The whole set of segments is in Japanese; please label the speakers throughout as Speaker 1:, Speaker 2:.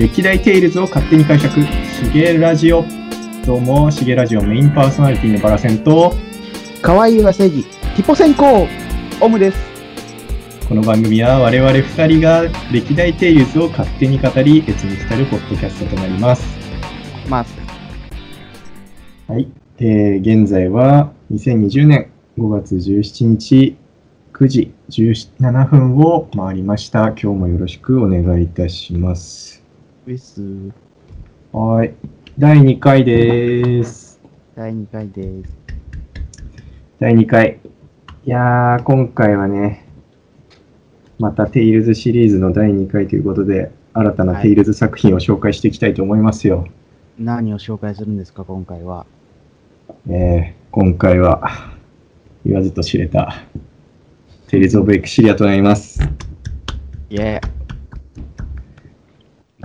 Speaker 1: 歴代テイルズを勝手に解釈、しげラジオ。どうも、しげラジオメインパーソナリティのバラセンと、
Speaker 2: 可愛いは正義、ティポ先行、オムです。
Speaker 1: この番組は我々二人が歴代テイルズを勝手に語り、悦に浸るポッドキャストとなります。
Speaker 2: まあ、
Speaker 1: はい。えー、現在は2020年5月17日9時17分を回りました。今日もよろしくお願いいたします。
Speaker 2: ウィス、
Speaker 1: はい。第2回です。
Speaker 2: 第2回です。
Speaker 1: 第2回。いやー、今回はね、またテイルズシリーズの第2回ということで、新たなテイルズ作品を紹介していきたいと思いますよ。
Speaker 2: 何を紹介するんですか、今回は？
Speaker 1: えー、今回は、言わずと知れた、テイルズ・オブ・エクシリアとなります。
Speaker 2: イェー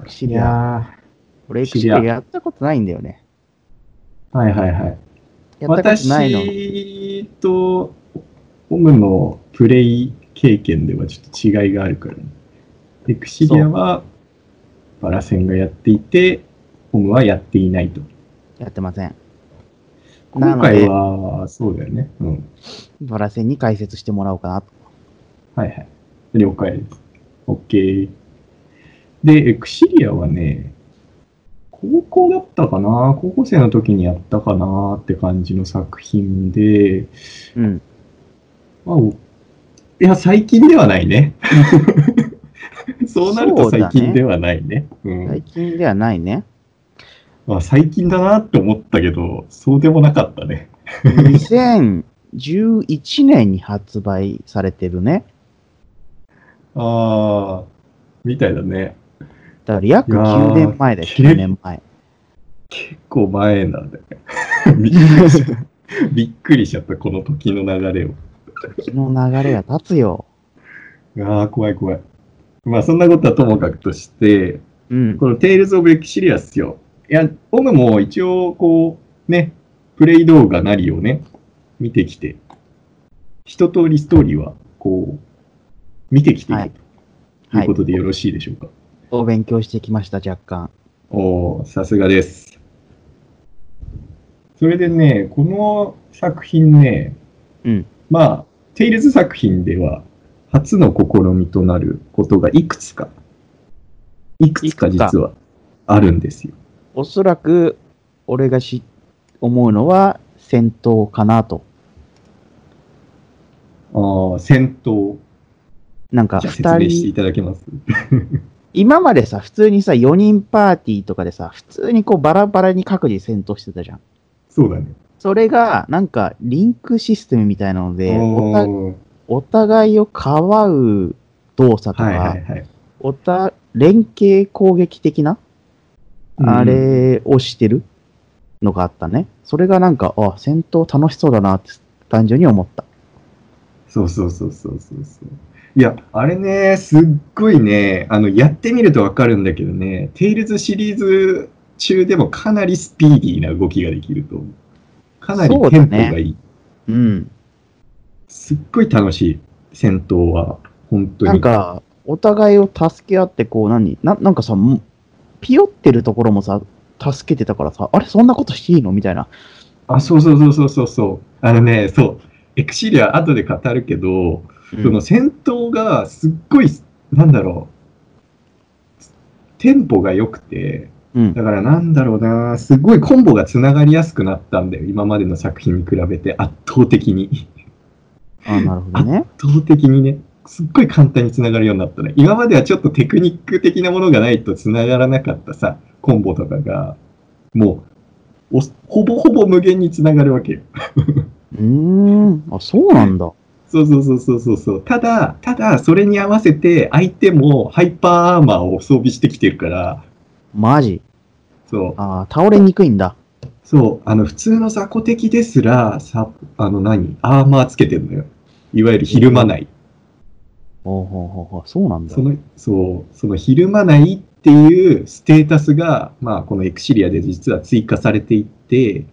Speaker 2: シ
Speaker 1: い
Speaker 2: リア。
Speaker 1: や
Speaker 2: 俺、エクシリアやったことないんだよね。
Speaker 1: ー、はいはいはい。
Speaker 2: やったことないの。
Speaker 1: 私とオムのプレイ経験ではちょっと違いがあるからね。エクシリアはバラセンがやっていて、オムはやっていないと。
Speaker 2: やってません。
Speaker 1: 今回は、そうだよね。うん。
Speaker 2: バラセンに解説してもらおうかなと。
Speaker 1: はいはい。了解です。OK。で、エクシリアはね、高校だったかな？高校生の時にやったかなって感じの作品で、
Speaker 2: うん。
Speaker 1: まあ、おいや、最近ではないね。そうなると最近ではないね。うん
Speaker 2: 最近ではないね。
Speaker 1: まあ、最近だなって思ったけど、そうでもなかったね。
Speaker 2: 2011年に発売されてるね。
Speaker 1: ああ、みたいだね。
Speaker 2: だから約
Speaker 1: いやー
Speaker 2: 9年前だよ、
Speaker 1: け
Speaker 2: 9年前。
Speaker 1: 結構前なんだね。びっくりしちゃった。この時の流れを。
Speaker 2: 時の流れが経つよ。
Speaker 1: ああ、怖い怖い。まあ、そんなことはともかくとして、
Speaker 2: うん。
Speaker 1: このテイルズ・オブ・エクシリアっすよ。いや、オムも一応、こう、ね、プレイ動画なりをね、見てきて、一通りストーリーは、こう、見てきてい
Speaker 2: はい
Speaker 1: るということでよろしいでしょうか？
Speaker 2: お勉強してきました、若干。
Speaker 1: おー、さすがです。それでね、この作品ね、
Speaker 2: うん。
Speaker 1: まあ、テイルズ作品では、初の試みとなることがいくつか、いくつか実はあるんですよ。
Speaker 2: おそらく、俺がし思うのは、戦闘かなと。
Speaker 1: ああ、戦闘。
Speaker 2: なんか、
Speaker 1: 説明
Speaker 2: 二
Speaker 1: してい
Speaker 2: 人、
Speaker 1: ただけます？
Speaker 2: 今までさ、普通にさ、4人パーティーとかでさ、普通にこう、バラバラに各自戦闘してたじゃん。
Speaker 1: そうだね。
Speaker 2: それが、なんか、リンクシステムみたいなので、おた
Speaker 1: お
Speaker 2: 互いをかわう動作とか、
Speaker 1: はいはいはい。
Speaker 2: おた連携攻撃的な、
Speaker 1: うん
Speaker 2: あれをしてるのがあったね。それがなんか、あ、戦闘楽しそうだなって単純に思った。
Speaker 1: そうそうそうそうそうそう。いや、あれね、すっごいね、あの、やってみるとわかるんだけどね、テイルズシリーズ中でもかなりスピーディーな動きができると思う。かなりテンポがいい。
Speaker 2: うん。
Speaker 1: すっごい楽しい、戦闘は。本当に。
Speaker 2: なんか、お互いを助け合って、こう何、ななんかさ、もピヨってるところもさ、助けてたからさ、あれ、そんなことしていいの？みたいな。
Speaker 1: あ、そうそうそうそうそうそう。あのね、そう。エクシリア後で語るけど、その戦闘がすっごい、なんだろう、テンポが良くて、
Speaker 2: うん。
Speaker 1: だからなんだろうな、すごいコンボがつながりやすくなったんだよ、今までの作品に比べて、圧倒的に。
Speaker 2: あ、なるほどね。
Speaker 1: 圧倒的にね、すっごい簡単につながるようになったね。今まではちょっとテクニック的なものがないとつながらなかったさ、コンボとかが、もう、おほぼほぼ無限につながるわけよ。
Speaker 2: うーん。あ、そうなんだ。
Speaker 1: そうそうそうそうそうそう。ただ、ただ、それに合わせて相手もハイパーアーマーを装備してきてるから、
Speaker 2: マジ？
Speaker 1: そう、
Speaker 2: あー倒れにくいんだ。
Speaker 1: そう、あの、普通の雑魚敵ですら、さ、あの何、アーマーつけてるのよ。いわゆるひるまない。
Speaker 2: ほうほうほうほう、そうなんだ
Speaker 1: そ。の、そう、そのひるまないっていうステータスが、まあ、このエクシリアで実は追加されていって、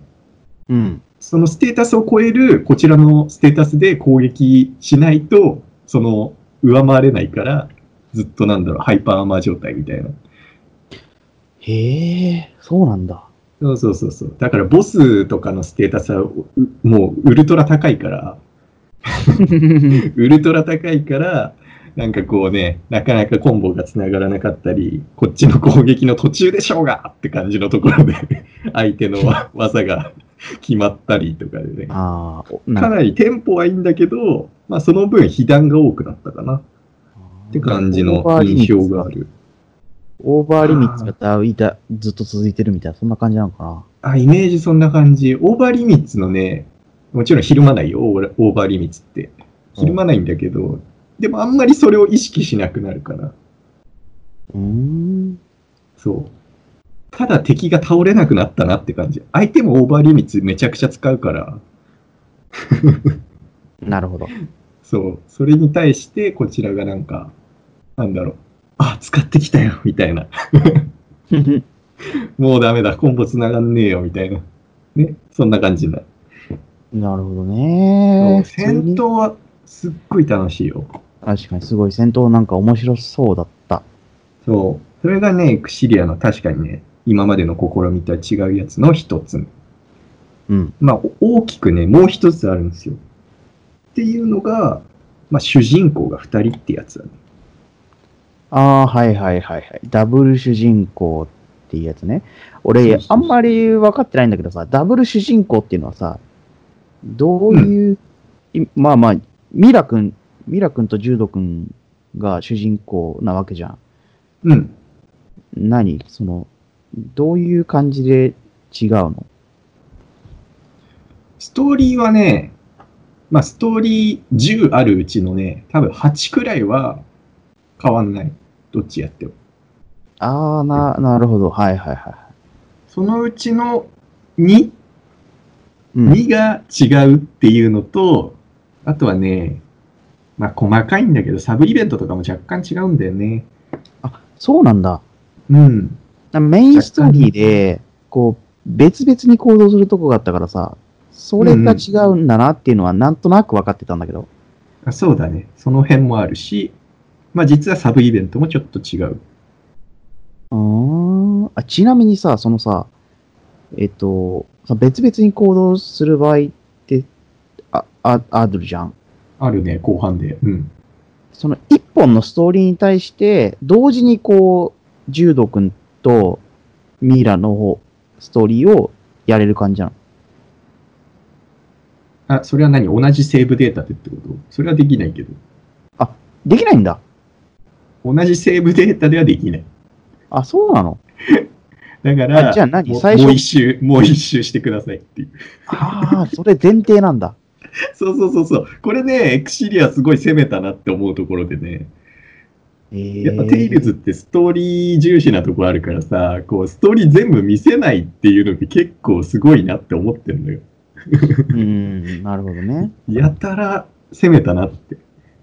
Speaker 2: うん。
Speaker 1: そのステータスを超えるこちらのステータスで攻撃しないと、その上回れないから、ずっとなんだろう、ハイパーアーマー状態みたいな。
Speaker 2: へえ、そうなんだ。
Speaker 1: そうそうそうそう。だからボスとかのステータスはうもうウルトラ高いから、ウルトラ高いから、なんかこうね、なかなかコンボが繋がらなかったり、こっちの攻撃の途中でしょうがって感じのところで、相手の技が決まったりとかでね。
Speaker 2: あな
Speaker 1: かなりテンポはいいんだけど、まあその分被弾が多くなったかなって感じの印象がある。
Speaker 2: オーバーリミッツがだいたいずっと続いてるみたいな、そんな感じなのかな。
Speaker 1: あ、イメージそんな感じ。オーバーリミッツのね、もちろんひるまないよ、オーバーオーバーリミッツって。ひるまないんだけど、でもあんまりそれを意識しなくなるから。
Speaker 2: うーん。
Speaker 1: そう。ただ敵が倒れなくなったなって感じ。相手もオーバーリミッツめちゃくちゃ使うから、
Speaker 2: なるほど。
Speaker 1: そう。それに対してこちらがなんか、なんだろう。あ、使ってきたよ、みたいな。もうダメだ、コンボ繋がんねえよ、みたいな。ね。そんな感じになる。
Speaker 2: なるほどね。
Speaker 1: 戦闘はすっごい楽しいよ。
Speaker 2: 確かにすごい戦闘なんか面白そうだった。
Speaker 1: そう。それがね、エクシリアの確かにね、今までの試みとは違うやつの一つ。
Speaker 2: うん。
Speaker 1: まあ、お大きくね、もう一つあるんですよ。っていうのが、まあ、主人公が二人ってやつだね。
Speaker 2: ああ、はいはいはいはい。ダブル主人公っていうやつね。俺あんまり分かってないんだけどさ、ダブル主人公っていうのはさ、どういう、いまあまあ、ミラ君、ミラ君とジュード君が主人公なわけじゃん。
Speaker 1: うん。
Speaker 2: 何？その、どういう感じで違うの？
Speaker 1: ストーリーはね、まあ、ストーリー10あるうちのね、多分8くらいは変わんない。どっちやっても。
Speaker 2: ああ、な、なるほど。はいはいはい。
Speaker 1: そのうちの2、
Speaker 2: うん。
Speaker 1: 2が違うっていうのと、あとはね、まあ細かいんだけど、サブイベントとかも若干違うんだよね。
Speaker 2: あ、そうなんだ。
Speaker 1: うん。
Speaker 2: メインストーリーで、こう、別々に行動するとこがあったからさ、それが違うんだなっていうのはなんとなく分かってたんだけど。
Speaker 1: あそうだね。その辺もあるし、まあ実はサブイベントもちょっと違う。
Speaker 2: うーんあちなみにさ、そのさ、えっと、さ別々に行動する場合って、あ、あ、あるじゃん。
Speaker 1: あるね、後半で。うん。
Speaker 2: その一本のストーリーに対して、同時にこう、ジュード君とミイラの方、ストーリーをやれる感じなの？
Speaker 1: あ、それは何？同じセーブデータでってこと？それはできないけど。
Speaker 2: できないんだ。
Speaker 1: 同じセーブデータではできない。
Speaker 2: あ、そうなの？
Speaker 1: だから、
Speaker 2: あじゃあ何？
Speaker 1: もう
Speaker 2: 最初？
Speaker 1: もう一周、もう一周してくださいっていう。
Speaker 2: ああ、それ前提なんだ。
Speaker 1: そうそうそうそう。これね、エクシリアすごい攻めたなって思うところでね。
Speaker 2: えー、
Speaker 1: やっぱテイルズってストーリー重視なとこあるからさ、こう、ストーリー全部見せないっていうのが結構すごいなって思ってるのよ。
Speaker 2: うん、なるほどね。
Speaker 1: やたら攻めたなって。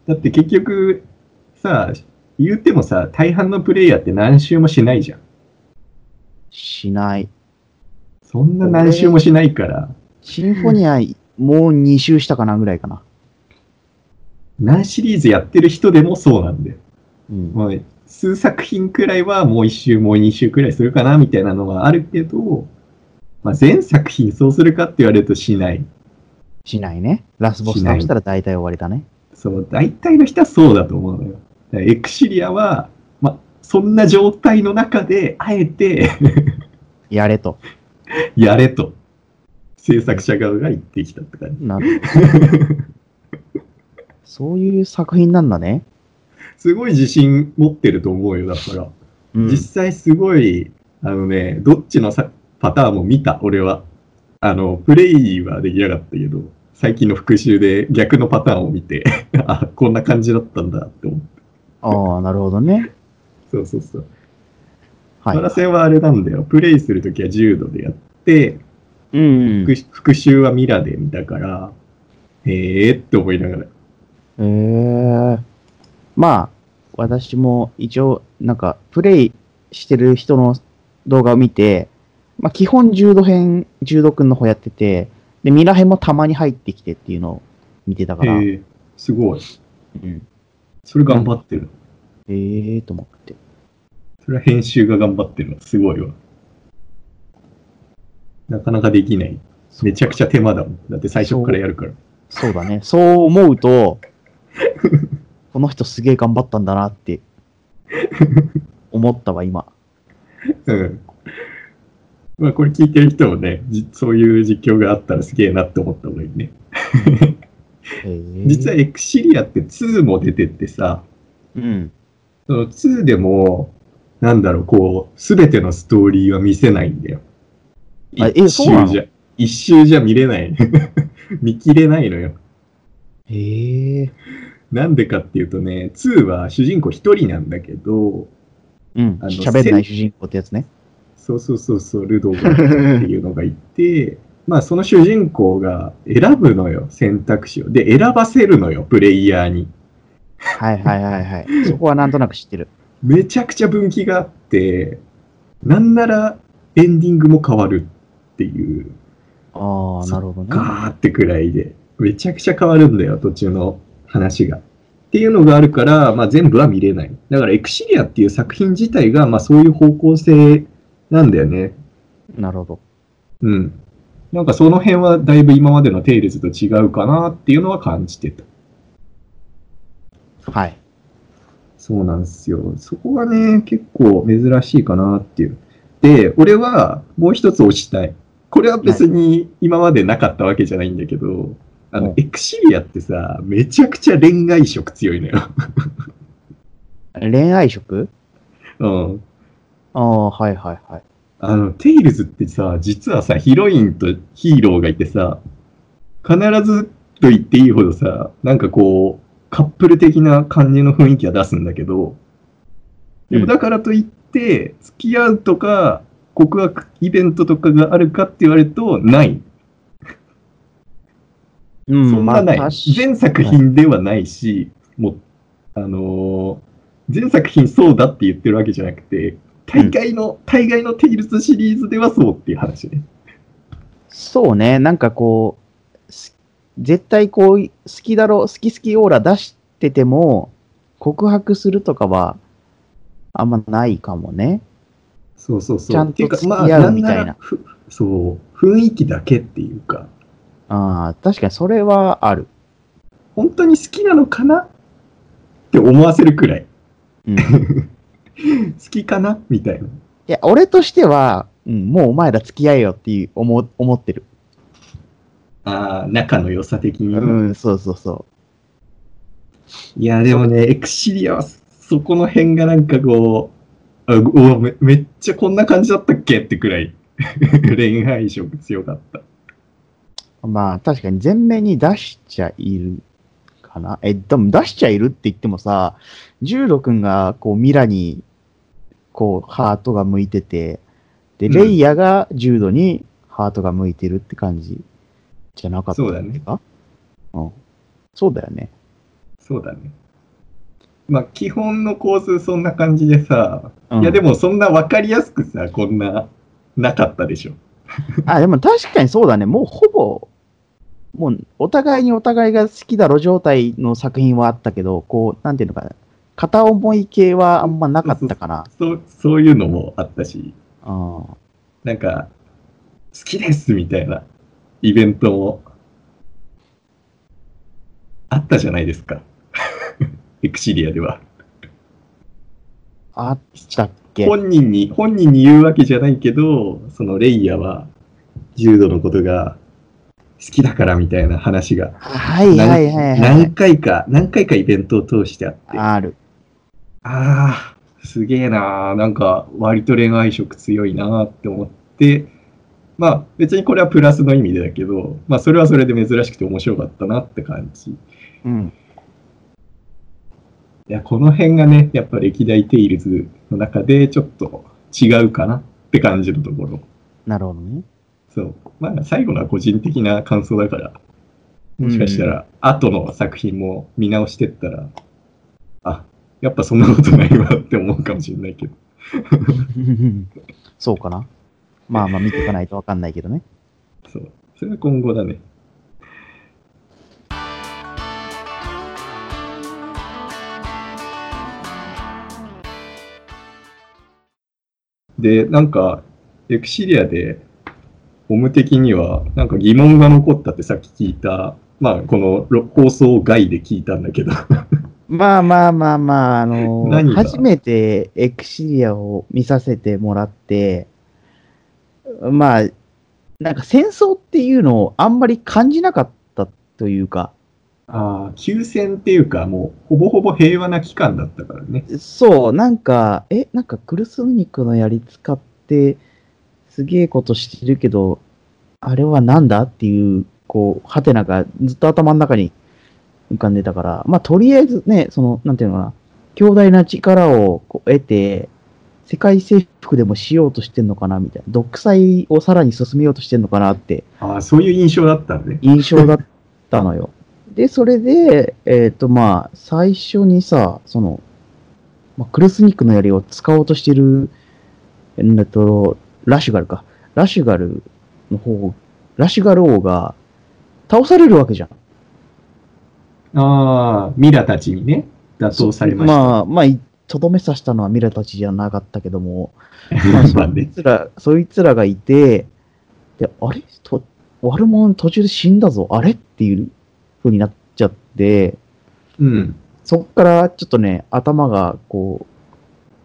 Speaker 1: だって結局、さ、言ってもさ、大半のプレイヤーって何周もしないじゃん。
Speaker 2: しない。
Speaker 1: そんな何周もしないから、
Speaker 2: シンフォニア、もう2周したかなぐらいかな。
Speaker 1: 何シリーズやってる人でもそうなんだよ。
Speaker 2: うん。
Speaker 1: もう数作品くらいはもう一周、もう二周くらいするかなみたいなのはあるけど、まあ、全作品そうするかって言われるとしない。
Speaker 2: しないね。ラスボス倒したら大体終わりだね。
Speaker 1: そう、大体の人はそうだと思うのよ。エクシリアは、まあ、そんな状態の中で、あえて
Speaker 2: やれと。
Speaker 1: やれと、制作者側が言ってきたって感じ。
Speaker 2: なるほどそういう作品なんだね。
Speaker 1: すごい自信持ってると思うよ、だから。
Speaker 2: うん。
Speaker 1: 実際すごい、あのね、どっちのさパターンも見た、俺は。あの、プレイはできなかったけど、最近の復習で逆のパターンを見て、あ、こんな感じだったんだって思って。
Speaker 2: ああ、なるほどね。
Speaker 1: そうそうそう。
Speaker 2: はい
Speaker 1: マラ。センはあれなんだよ。プレイするときは10度でやって、
Speaker 2: うん。
Speaker 1: 復復習はミラで見たから、へえーって思いながら。
Speaker 2: ええまあ、私も一応、なんか、プレイしてる人の動画を見て、まあ、基本重度編、重度くんの方やってて、で、ミラ編もたまに入ってきてっていうのを見てたから、
Speaker 1: へえー、すごい。
Speaker 2: うん。
Speaker 1: それ頑張ってる。
Speaker 2: ええと思って。
Speaker 1: それは編集が頑張ってるのすごいわ。なかなかできない。めちゃくちゃ手間だもん。だって最初からやるから。
Speaker 2: そうだね。そう思うと、この人すげえ頑張ったんだなって思ったわ、今。
Speaker 1: うん。まあこれ聞いてる人もね、じそういう実況があったらすげえなって思った方がいいね。実はエクシリアって2も出てってさ、
Speaker 2: うん。
Speaker 1: その2でも、なんだろう、こう、すべてのストーリーは見せないんだよ。一周じゃ、一周じゃ見れない。見切れないのよ。
Speaker 2: へえ。
Speaker 1: なんでかっていうとね、2は主人公一人なんだけど、
Speaker 2: うん。喋んない主人公ってやつね。
Speaker 1: そうそうそうそう、ルドガっていうのがいて、まあその主人公が選ぶのよ、選択肢を。で、選ばせるのよ、プレイヤーに。
Speaker 2: はいはいはいはい。そこはなんとなく知ってる。
Speaker 1: めちゃくちゃ分岐があって、なんならエンディングも変わるっていう、
Speaker 2: ああ、なるほどね。
Speaker 1: ガーってくらいで、めちゃくちゃ変わるんだよ、途中の話が。っていうのがあるから、まあ全部は見れない。だからエクシリアっていう作品自体が、まあそういう方向性なんだよね。
Speaker 2: なるほど。
Speaker 1: うん。なんかその辺はだいぶ今までのテイルズと違うかなっていうのは感じてた。
Speaker 2: はい。
Speaker 1: そうなんですよ。そこがね、結構珍しいかなっていう。で、俺はもう一つ推したい。これは別に今までなかったわけじゃないんだけど、あ
Speaker 2: うん、
Speaker 1: のエクシリアってさ、めちゃくちゃ恋愛色強いのよ。
Speaker 2: 恋愛色？
Speaker 1: うん。
Speaker 2: ああ、はいはいはい。
Speaker 1: あの、テイルズってさ、実はさ、ヒロインとヒーローがいてさ、必ずと言っていいほどさ、なんかこう、カップル的な感じの雰囲気は出すんだけど、で
Speaker 2: うん
Speaker 1: もだからといって、付き合うとか、告白イベントとかがあるかって言われると、ない。
Speaker 2: うん、
Speaker 1: そんなない。
Speaker 2: 確か
Speaker 1: 全作品ではないし、もう、あのー全作品そうだって言ってるわけじゃなくて、大概の、大概のテイルズシリーズではそうっていう話ね。
Speaker 2: そうね、なんかこう、す絶対こう、好きだろ、好き好きオーラ出してても、告白するとかは、あんまないかもね。
Speaker 1: そうそうそう。
Speaker 2: ちゃんと付き合うみたいな
Speaker 1: まあんらふそう、雰囲気だけっていうか、
Speaker 2: ああ、確かにそれはある。
Speaker 1: 本当に好きなのかな？って思わせるくらい。
Speaker 2: うん、い
Speaker 1: 好きかな？みたいな。
Speaker 2: や、俺としては、うん、もうお前ら付き合えよっていう思思ってる。
Speaker 1: ああ、仲の良さ的に。
Speaker 2: うん、そうそうそ
Speaker 1: いや、でもね、エクシリアはそこの辺がなんかこう、あめめっちゃこんな感じだったっけ？ってくらい 恋愛色強かった。
Speaker 2: う。まあ、確かに前面に出しちゃいるかな。え、でも出しちゃいるって言ってもさ、ジュード君がこうミラにこうハートが向いてて、で、
Speaker 1: うん
Speaker 2: レイヤがジュードにハートが向いてるって感じじゃなかった
Speaker 1: そうだね
Speaker 2: かうん。そうだよね。
Speaker 1: そうだね。まあ、基本の構図そんな感じでさ、
Speaker 2: うん
Speaker 1: いやでもそんな分かりやすくさ、こんな、なかったでしょ。
Speaker 2: あ、でも確かにそうだね。もうほぼ、もうお互いにお互いが好きだろ状態の作品はあったけど、こう、なんていうのかな。片思い系はあんまなかったかな。
Speaker 1: そう、そういうのもあったし、
Speaker 2: うん。
Speaker 1: なんか、好きですみたいなイベントもあったじゃないですか。エクシリアでは。
Speaker 2: あったっけ
Speaker 1: 本人に、本人に言うわけじゃないけど、そのレイヤは、ジュードのことが好きだからみたいな話が
Speaker 2: はいはいはいはい
Speaker 1: 何。回か、何回かイベントを通してあって、あ
Speaker 2: ある。
Speaker 1: あー、すげえなー、なんか割と恋愛色強いなーって思って、まあ別にこれはプラスの意味でだけど、まあそれはそれで珍しくて面白かったなって感じ。い
Speaker 2: うん。
Speaker 1: や、この辺がね、やっぱ歴代テイルズの中でちょっと違うかなって感じるところ。
Speaker 2: なるほどね。
Speaker 1: そう。まあ最後のは個人的な感想だから、もしかしたら後の作品も見直してったら、あ、やっぱそんなことないわって思うかもしれないけど。
Speaker 2: うん。そうかな。まあまあ見ていかないとわかんないけどね。
Speaker 1: そう。それは今後だね。で、なんか、エクシリアで、オム的には、なんか疑問が残ったってさっき聞いた、まあ、このろ放送外で聞いたんだけど、
Speaker 2: まあまあまあまあ、あの
Speaker 1: 何が？
Speaker 2: 初めてエクシリアを見させてもらって、まあ、なんか戦争っていうのをあんまり感じなかったというか、
Speaker 1: ああ、休戦っていうか、もう、ほぼほぼ平和な期間だったからね。
Speaker 2: そう、なんか、え、なんかクルスニクの槍使って、すげえことしてるけど、あれはなんだっていう、こう、ハテナがずっと頭の中に浮かんでたから、まあ、とりあえずね、その、なんていうのかな、強大な力をこう得て、世界征服でもしようとしてんのかな、みたいな。独裁をさらに進めようとしてんのかなって
Speaker 1: ああ、そういう印象だったのね。
Speaker 2: 印象だったのよ。で、それで、えっ、と、まあ、最初にさ、その、まあ、クルスニックの槍を使おうとしてる、えっと、ラシュガルか。ラシュガルの方、ラシュガル王が倒されるわけじゃん。
Speaker 1: ああ、ミラたちにね、打倒されました。
Speaker 2: まあ、まあ、いとどめさせたのはミラたちじゃなかったけども、まあ、そ
Speaker 1: まあ
Speaker 2: い
Speaker 1: ね。
Speaker 2: つら、そいつらがいて、で、あれ？と、悪者途中で死んだぞ、あれ？っていう風になっちゃって、
Speaker 1: うん。
Speaker 2: そっからちょっとね、頭がこう、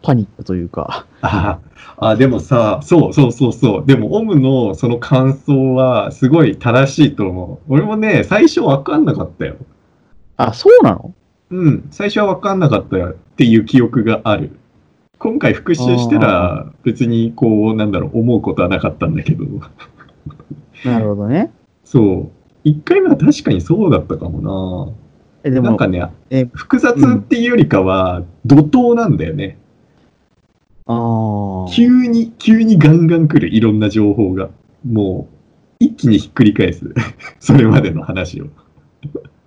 Speaker 2: パニックというか、
Speaker 1: ああ、あでもさ、そうそうそうそう。でも、オムのその感想はすごい正しいと思う。俺もね、最初わかんなかったよ。
Speaker 2: あ、そうなの？
Speaker 1: うん、最初はわかんなかったよっていう記憶がある。今回復習したら、別にこう、なんだろう、思うことはなかったんだけど。
Speaker 2: なるほどね。
Speaker 1: そう。一回目は確かにそうだったかも
Speaker 2: え、
Speaker 1: な。
Speaker 2: でも、
Speaker 1: なんかね、
Speaker 2: え
Speaker 1: 複雑っていうよりかは、怒涛なんだよね。
Speaker 2: あー
Speaker 1: 急に、急にガンガン来る、いろんな情報が。もう、一気にひっくり返す。それまでの話を。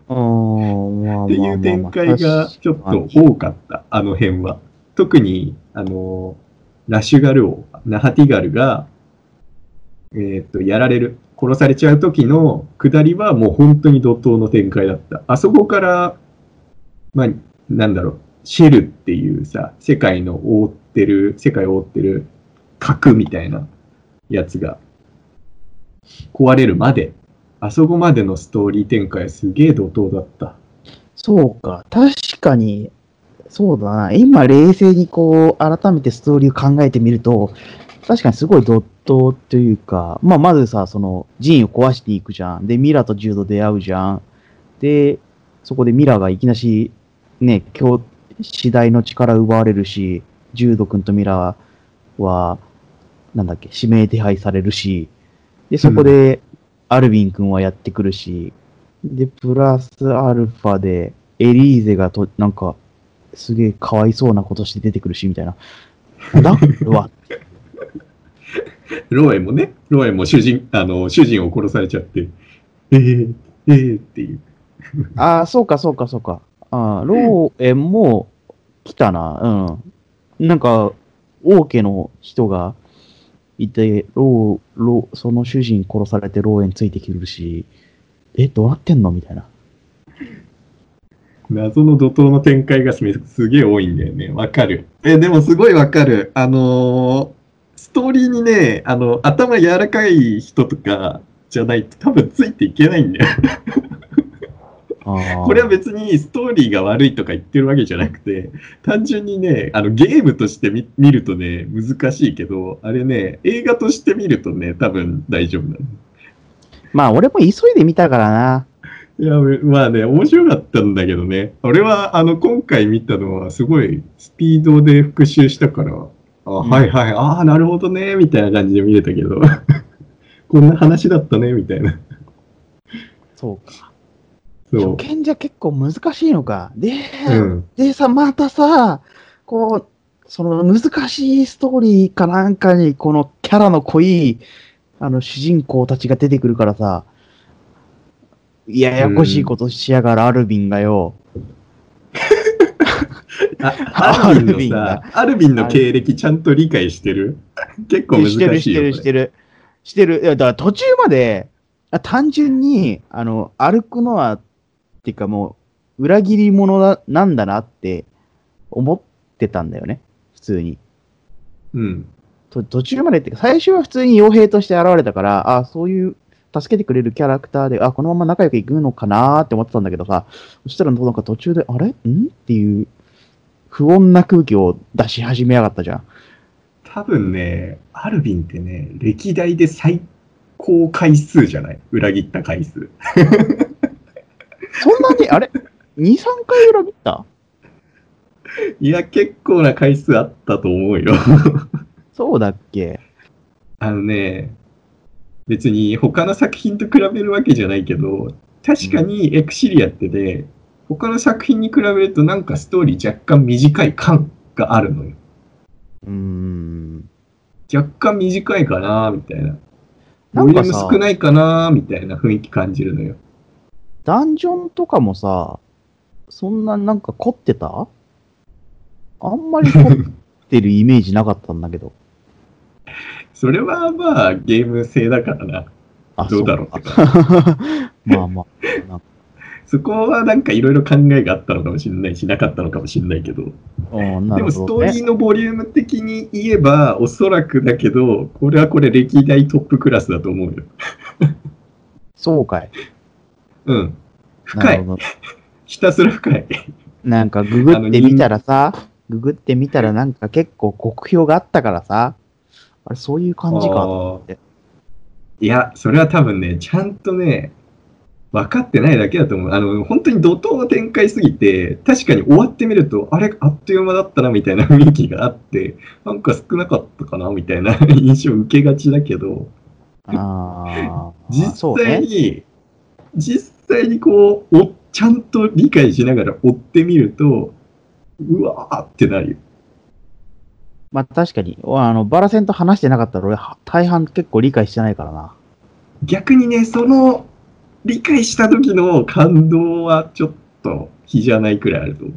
Speaker 1: っていう展開がちょっと多かった、あの辺は。特に、あの、ラシュガル王、ナハティガルが、えーっと、やられる、殺されちゃう時の下りはもう本当に怒涛の展開だった。あそこから、まあ、なんだろう、シェルっていうさ、世界の覆ってる、世界を覆ってる核みたいなやつが壊れるまで、あそこまでのストーリー展開すげえ怒涛だった。
Speaker 2: そうか、確かに、そうだな。今、冷静にこう、改めてストーリーを考えてみると、確かにすごいドットというか、まあ、まずさ、その、ジンを壊していくじゃん。で、ミラとジュード出会うじゃん。で、そこでミラがいきなし、ね、今日、次第の力奪われるし、ジュード君とミラは、なんだっけ、指名手配されるし、で、そこで、アルビン君はやってくるし、で、プラスアルファで、エリーゼがと、なんか、すげえかわいそうなことして出てくるし、みたいな。だわ、
Speaker 1: ロエもね、ロエも主人、あの、主人を殺されちゃって、えー、えーっていう。
Speaker 2: ああ、そうか、そうか、そうか。あーローエンも来たな、うん。なんか、王家の人がいて、ロー、ロー、その主人殺されてローエンついてくるし、え、どうなってんの？みたいな。
Speaker 1: 謎の怒涛の展開がすすげえ多いんだよね。わかる。え、でもすごいわかる。あのトーリーにね、あの、頭柔らかい人とかじゃないと多分ついていけないんだよ。これは別にストーリーが悪いとか言ってるわけじゃなくて、単純にね、あのゲームとして見見るとね、難しいけど、あれね、映画として見るとね、多分大丈夫なの。
Speaker 2: まあ、俺も急いで見たからな。
Speaker 1: いや、まあね、面白かったんだけどね。俺は、あの、今回見たのは、すごいスピードで復習したから、あ、
Speaker 2: ん
Speaker 1: はいはい、ああ、なるほどね、みたいな感じで見れたけど、こんな話だったね、みたいな。
Speaker 2: そうか。
Speaker 1: そ
Speaker 2: 初見じゃ結構難しいのか。で、
Speaker 1: う。うん。
Speaker 2: でさ、またさ、こう、その難しいストーリーかなんかに、このキャラの濃い、あの、主人公たちが出てくるからさ、ややこしいことしやがるアルビンがよ。
Speaker 1: あアルビンのさ、アルビンの経歴ちゃんと理解してる？結構難しいよ。
Speaker 2: してる、してる、してる。してる。いや、だから途中まで、あ単純に、あの、歩くのは、っていうかもう、裏切り者だなんだなって思ってたんだよね。普通に。
Speaker 1: うん。
Speaker 2: と途中までっていうか、最初は普通に傭兵として現れたから、あそういう助けてくれるキャラクターで、あこのまま仲良くいくのかなーって思ってたんだけどさ、そしたらなんか途中で、あれ？ん？っていう不穏な空気を出し始めやがったじゃん。
Speaker 1: 多分ね、アルビンってね、歴代で最高回数じゃない？裏切った回数。
Speaker 2: そんなに、あれ ?2、3回裏切った？
Speaker 1: いや、結構な回数あったと思うよ。
Speaker 2: そうだっけ？
Speaker 1: あのね、別に他の作品と比べるわけじゃないけど、確かにエクシリアってね、他の作品に比べるとなんかストーリー若干短い感があるのよ。
Speaker 2: うーん。
Speaker 1: 若干短いかなみたいな。ボリューム少ないかなみたいな雰囲気感じるのよ。
Speaker 2: ダンジョンとかもさ、そんななんか凝ってた？あんまり凝ってるイメージなかったんだけど。
Speaker 1: それはまあゲーム性だからな。
Speaker 2: あ
Speaker 1: どうだろうって
Speaker 2: まあまあ。
Speaker 1: そこはなんかいろいろ考えがあったのかもしれないし、なかったのかもしれないけど。
Speaker 2: うんな
Speaker 1: でも。ストーリーのボリューム的に言えば、おそらくだけど、これはこれ歴代トップクラスだと思うよ。
Speaker 2: そうかい。
Speaker 1: うん。
Speaker 2: な
Speaker 1: 深い。ひたすら深い。
Speaker 2: なんかググってみたらさ、ググってみたらなんか結構酷評があったからさ、あれそういう感じかと思って。
Speaker 1: いや、それは多分ね、ちゃんとね、分かってないだけだと思う。あの、本当に怒涛の展開すぎて、確かに終わってみると、あれ、あっという間だったな、みたいな雰囲気があって、なんか少なかったかな、みたいな 印象を受けがちだけど、実際
Speaker 2: ね。
Speaker 1: に、実際にこう、おちゃんと理解しながら追ってみると、うわーってなるよ。
Speaker 2: まあ確かに、あの、バラセンと話してなかったら俺は大半結構理解してないからな。
Speaker 1: 逆にね、その理解した時の感動はちょっと比じゃないくらいあると思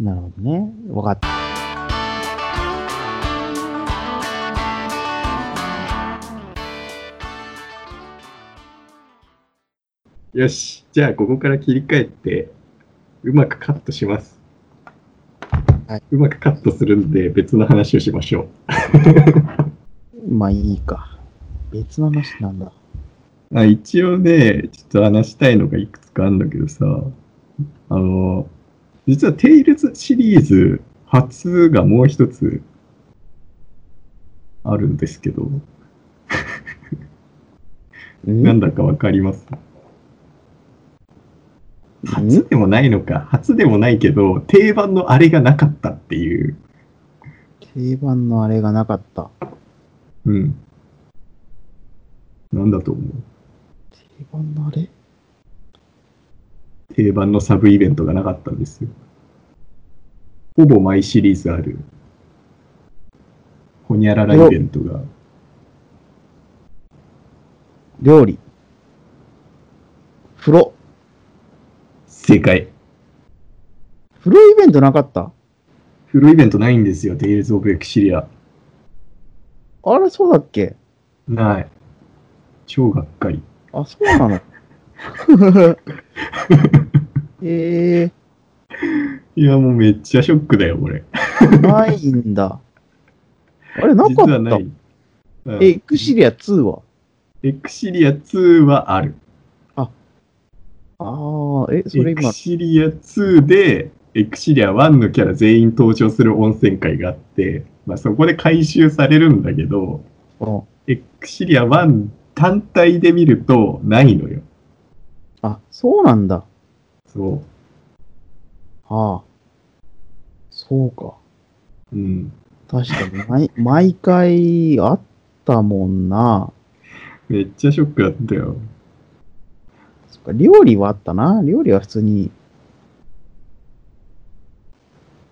Speaker 1: う。
Speaker 2: なるほどね。わかった。
Speaker 1: よし、じゃあここから切り替えて、うまくカットします。
Speaker 2: はいう
Speaker 1: まくカットするんで別の話をしましょ
Speaker 2: まあいいか。別の話なんだ。
Speaker 1: う。あ一応ね、ちょっと話したいのがいくつかあるんだけどさ、あの、実はテイルズシリーズ初がもう一つあるんですけど、なんだかわかります？初でもないのか、初でもないけど、定番のあれがなかったっていう。
Speaker 2: 定番のあれがなかった。
Speaker 1: うん。なんだと思う？
Speaker 2: 定番のあれ？
Speaker 1: 定番のサブイベントがなかったんですよ。ほぼ毎シリーズある。ほにゃららイベントが。
Speaker 2: 料理。風呂。
Speaker 1: 正解。
Speaker 2: 風呂イベントなかった？
Speaker 1: 風呂イベントないんですよ、テイルズ・オブ・エクシリア。
Speaker 2: あれそうだっけ？
Speaker 1: ない。超がっかり。
Speaker 2: あ、そうなの？え
Speaker 1: いや、もうめっちゃショックだよ、これ。
Speaker 2: ー、ないんだ。あれなかった？
Speaker 1: 実はない。うん
Speaker 2: え、エクシリア2は？
Speaker 1: エクシリア2はある。
Speaker 2: ああ、え、それ
Speaker 1: エク
Speaker 2: 今、
Speaker 1: シリア2で、エクシリア1のキャラ全員登場する温泉会があって、まあ、そこで回収されるんだけど、
Speaker 2: あ
Speaker 1: エクシリア1単体で見るとないのよ。
Speaker 2: あ、そうなんだ。
Speaker 1: そ
Speaker 2: ああ。そうか。
Speaker 1: う。うん。
Speaker 2: 確かに、毎 毎回あったもんな。
Speaker 1: めっちゃショックだったよ。
Speaker 2: そっか、料理はあったな。料理は普通に。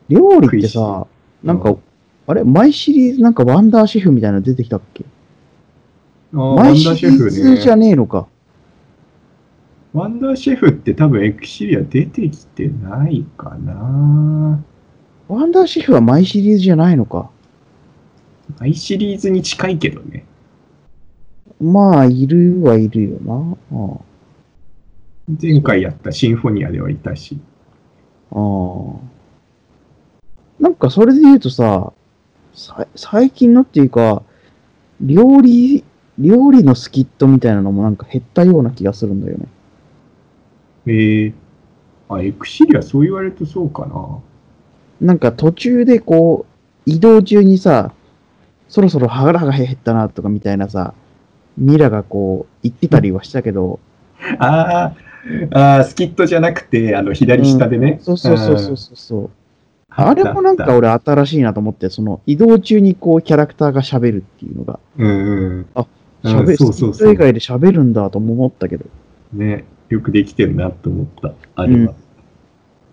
Speaker 2: 料理ってさ、なんか、あれ？毎シリーズなんかワンダーシェフみたいなの出てきたっけ？
Speaker 1: ワ
Speaker 2: 毎シリ
Speaker 1: ンダーシェフ
Speaker 2: ーズじゃ
Speaker 1: ね。
Speaker 2: ねえのか。
Speaker 1: ワンダーシェフって多分エクシリア出てきてないかな。
Speaker 2: ワンダーシェフは毎シリーズじゃないのか。
Speaker 1: アイシリーズに近いけどね。
Speaker 2: まあ、いるはいるよな。あ
Speaker 1: 前回やったシンフォニアではいたし。
Speaker 2: あああなんかそれで言うとさ、さ最近のっていうか、料理、料理のスキットみたいなのもなんか減ったような気がするんだよね。
Speaker 1: えー、あ、エクシリアそう言われるとそうかな。
Speaker 2: なんか途中でこう、移動中にさ、そろそろ腹が減ったなとかみたいなさ、ミラがこう言ってたりはしたけど、
Speaker 1: あーあー、スキットじゃなくて、あの、左下でね。
Speaker 2: そうそうそうそうそうそう。
Speaker 1: うん
Speaker 2: あれもなんか俺新しいなと思って、その移動中にこうキャラクターが喋るっていうのが、
Speaker 1: たうんうん。
Speaker 2: あ、
Speaker 1: うん
Speaker 2: 喋る、
Speaker 1: そうそうそう
Speaker 2: 以外で喋るんだとも思ったけど、
Speaker 1: ね、よくできてるなと思った、あれは。
Speaker 2: うん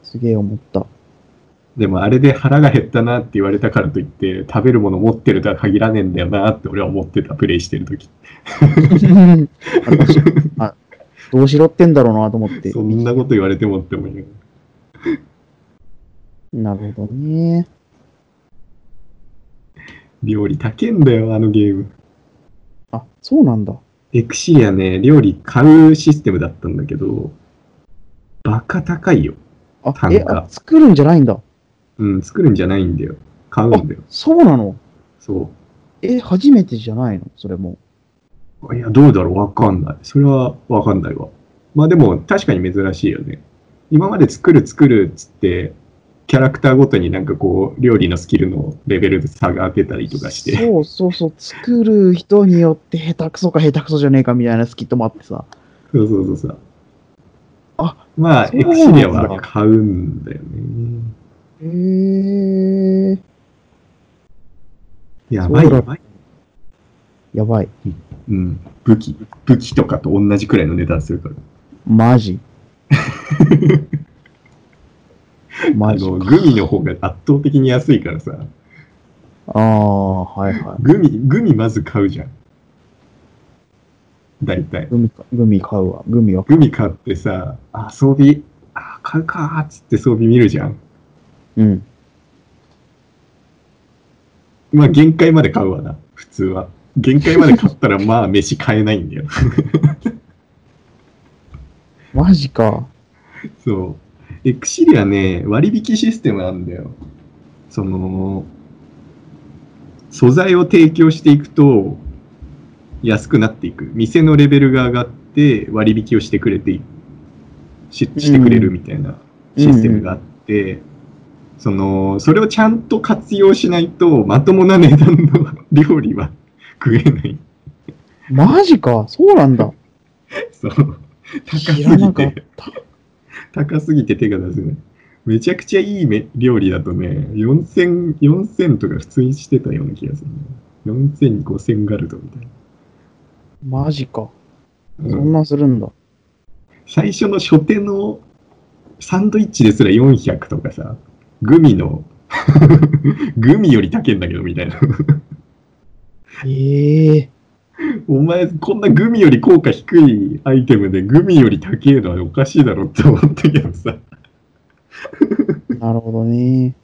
Speaker 2: すげえ思った。
Speaker 1: でもあれで腹が減ったなって言われたからといって、食べるもの持ってるとは限らねえんだよなって俺は思ってた、プレイしてるとき。
Speaker 2: どうしろってんだろうなと思って。
Speaker 1: そんなこと言われてもって思いながら
Speaker 2: なるほどね。
Speaker 1: 料理高えんだよ、あのゲーム。
Speaker 2: あ、そうなんだ。
Speaker 1: エクシリアね、料理買うシステムだったんだけど、バカ高いよ。
Speaker 2: あ、
Speaker 1: 単
Speaker 2: え、
Speaker 1: 価
Speaker 2: あ作るんじゃないんだ。
Speaker 1: うん、作るんじゃないんだよ。買うんだよ。
Speaker 2: そうなの？
Speaker 1: そ
Speaker 2: え、初めてじゃないの？それも。
Speaker 1: う。いや、どうだろう？わかんない。それはわかんないわ。まあでも、確かに珍しいよね。今まで作る作るっつって、キャラクターごとになんかこう、料理のスキルのレベルで差が出たりとかして。
Speaker 2: そうそうそう。作る人によって下手くそか下手くそじゃねえかみたいなスキットもあってさ。
Speaker 1: そうそうそうそう。
Speaker 2: あ、
Speaker 1: まあ、エクシリアは買うんだよね。
Speaker 2: へえ。
Speaker 1: やばいやばい。
Speaker 2: やばい。
Speaker 1: うん。武器、武器とかと同じくらいの値段するから。
Speaker 2: マジ？
Speaker 1: あの、
Speaker 2: マジか。
Speaker 1: グミの方が圧倒的に安いからさ。
Speaker 2: ああ、はいはい。
Speaker 1: グミ、グミまず買うじゃん。大体。
Speaker 2: グミか、グミ買うわ。グミは。
Speaker 1: グミ買ってさ、あ、装備、あ、買うかーっつって装備見るじゃん。
Speaker 2: うん。
Speaker 1: まあ、限界まで買うわな、普通は。限界まで買ったら、まあ、飯買えないんだよ。
Speaker 2: マジか。
Speaker 1: そう。エクシリアね、割引システムなんだよ。その、素材を提供していくと、安くなっていく。店のレベルが上がって、割引をしてくれていししてくれるみたいなシステムがあって、その、それをちゃんと活用しないと、まともな値段の料理は食えない。
Speaker 2: マジか。そうなんだ。
Speaker 1: そう。高すぎ
Speaker 2: てた。
Speaker 1: 高すぎて手が出せない。めちゃくちゃいいめ料理だとね、4000、4000とか普通にしてたような気がする、ね。4000、5000ガルドみたい
Speaker 2: マジか。
Speaker 1: な。
Speaker 2: そ
Speaker 1: うん
Speaker 2: んなんするんだ。
Speaker 1: 最初の初手のサンドイッチですら400とかさ、グミの、グミより高いんだけどみたいな。
Speaker 2: ええ
Speaker 1: お前、こんなグミより効果低いアイテムでグミより高いのはおかしいだろって思ったけどさ。
Speaker 2: なるほどね。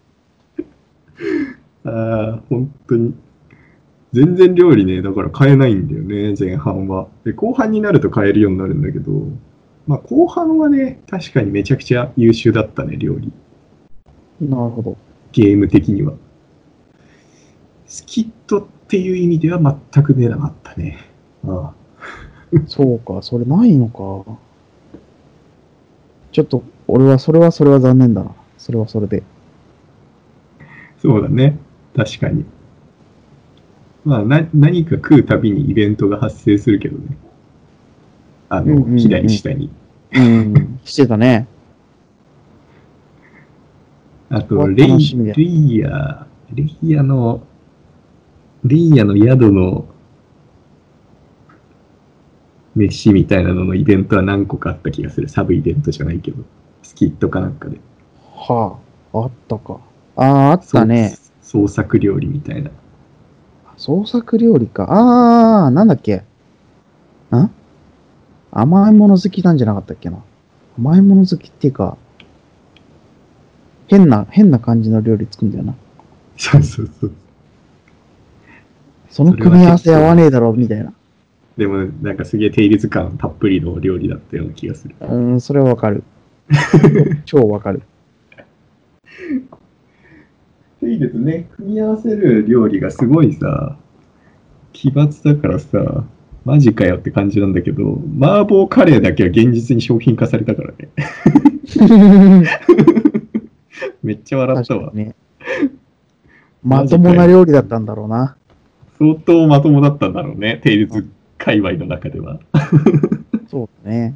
Speaker 1: ああ、本当に。全然料理ね、だから買えないんだよね、前半は。で、後半になると買えるようになるんだけど、まあ後半はね、確かにめちゃくちゃ優秀だったね、料理。
Speaker 2: なるほど。
Speaker 1: ゲーム的には。スキットっていう意味では全く出なかったね。ああ
Speaker 2: そうか、それないのか。ちょっと、俺は、それはそれは残念だな。それはそれで。
Speaker 1: そうだね。確かに。まあ、な、何か食うたびにイベントが発生するけどね。あの、
Speaker 2: うんうんうん
Speaker 1: 左下に。
Speaker 2: うん、してたね。
Speaker 1: あと、レイレイヤー、レイヤーの、レイヤーの宿の飯みたいなののイベントは何個かあった気がする。サブイベントじゃないけど。スキットかなんかで。
Speaker 2: はあ、あったか。ああ、あったね。
Speaker 1: 創作料理みたいな。
Speaker 2: 創作料理か。ああ、なんだっけ。ん甘いもの好きなんじゃなかったっけな。甘いもの好きっていうか、変な、変な感じの料理作るんだよな。
Speaker 1: そうそうそう。
Speaker 2: その組み合わせ合わねえだろ、みたいな。
Speaker 1: でも、なんかすげえテイルズ感たっぷりの料理だったような気がする。
Speaker 2: うん、それはわかる。超わかる。
Speaker 1: いいですね。組み合わせる料理がすごいさ、奇抜だからさ、マジかよって感じなんだけど、麻婆カレーだけは現実に商品化されたからね。めっちゃ笑ったわ
Speaker 2: ね。まともな料理だったんだろうな。
Speaker 1: 相当まともだったんだろうね、テイルズ界隈の中では。
Speaker 2: そうだね。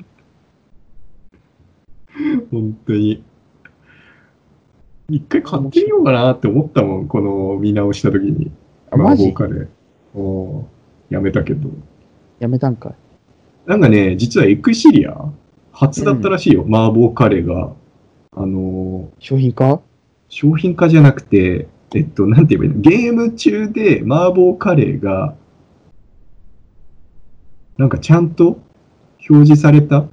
Speaker 1: 本当に。一回買ってみようかなって思ったもん、この見直した時に。
Speaker 2: あマジ？
Speaker 1: カレー。おーやめたけど。
Speaker 2: やめたんかい。
Speaker 1: なんかね、実はエクシリア初だったらしいよ、麻婆カレーが。あのー
Speaker 2: 商品化？
Speaker 1: 商品化じゃなくて、えっと、なんて言えばいいの？ゲーム中で麻婆カレーが、なんかちゃんと表示された？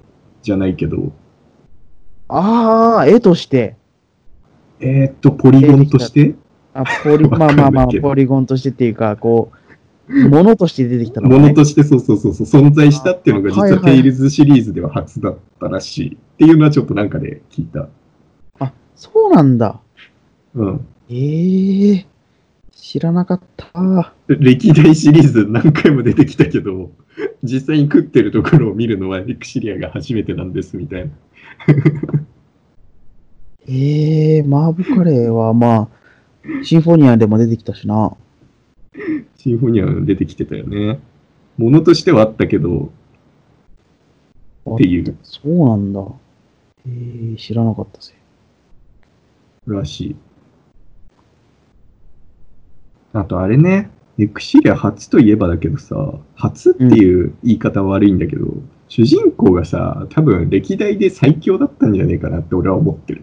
Speaker 1: じゃないけど、
Speaker 2: ああ、絵として。
Speaker 1: えーっと、ポリゴンとして、
Speaker 2: あポリ まあまあまあ、ポリゴンとしてっていうか、こう、ものとして出てきたの
Speaker 1: も
Speaker 2: ね。
Speaker 1: のとしてそうそうそうそう、存在したっていうのが実
Speaker 2: はいは
Speaker 1: はいテイルズシリーズでは初だったらしいっていうのはちょっとなんかで聞いた。
Speaker 2: あ、そうなんだ。
Speaker 1: うん。
Speaker 2: ええ知らなかった。
Speaker 1: 歴代シリーズ何回も出てきたけど、実際に食ってるところを見るのはエクシリアが初めてなんですみたいな。
Speaker 2: ええ麻婆カレーはまあ、シンフォニアでも出てきたしな。
Speaker 1: シンフォニアが出てきてたよね。ものとしてはあったけど、っていう
Speaker 2: そうなんだ。ええ知らなかったぜ。
Speaker 1: らしい。あとあれね、エクシリア初といえばだけどさ、初っていう言い方は悪いんだけど、主人公がさ、多分歴代で最強だったんじゃねえかなって俺は思ってる。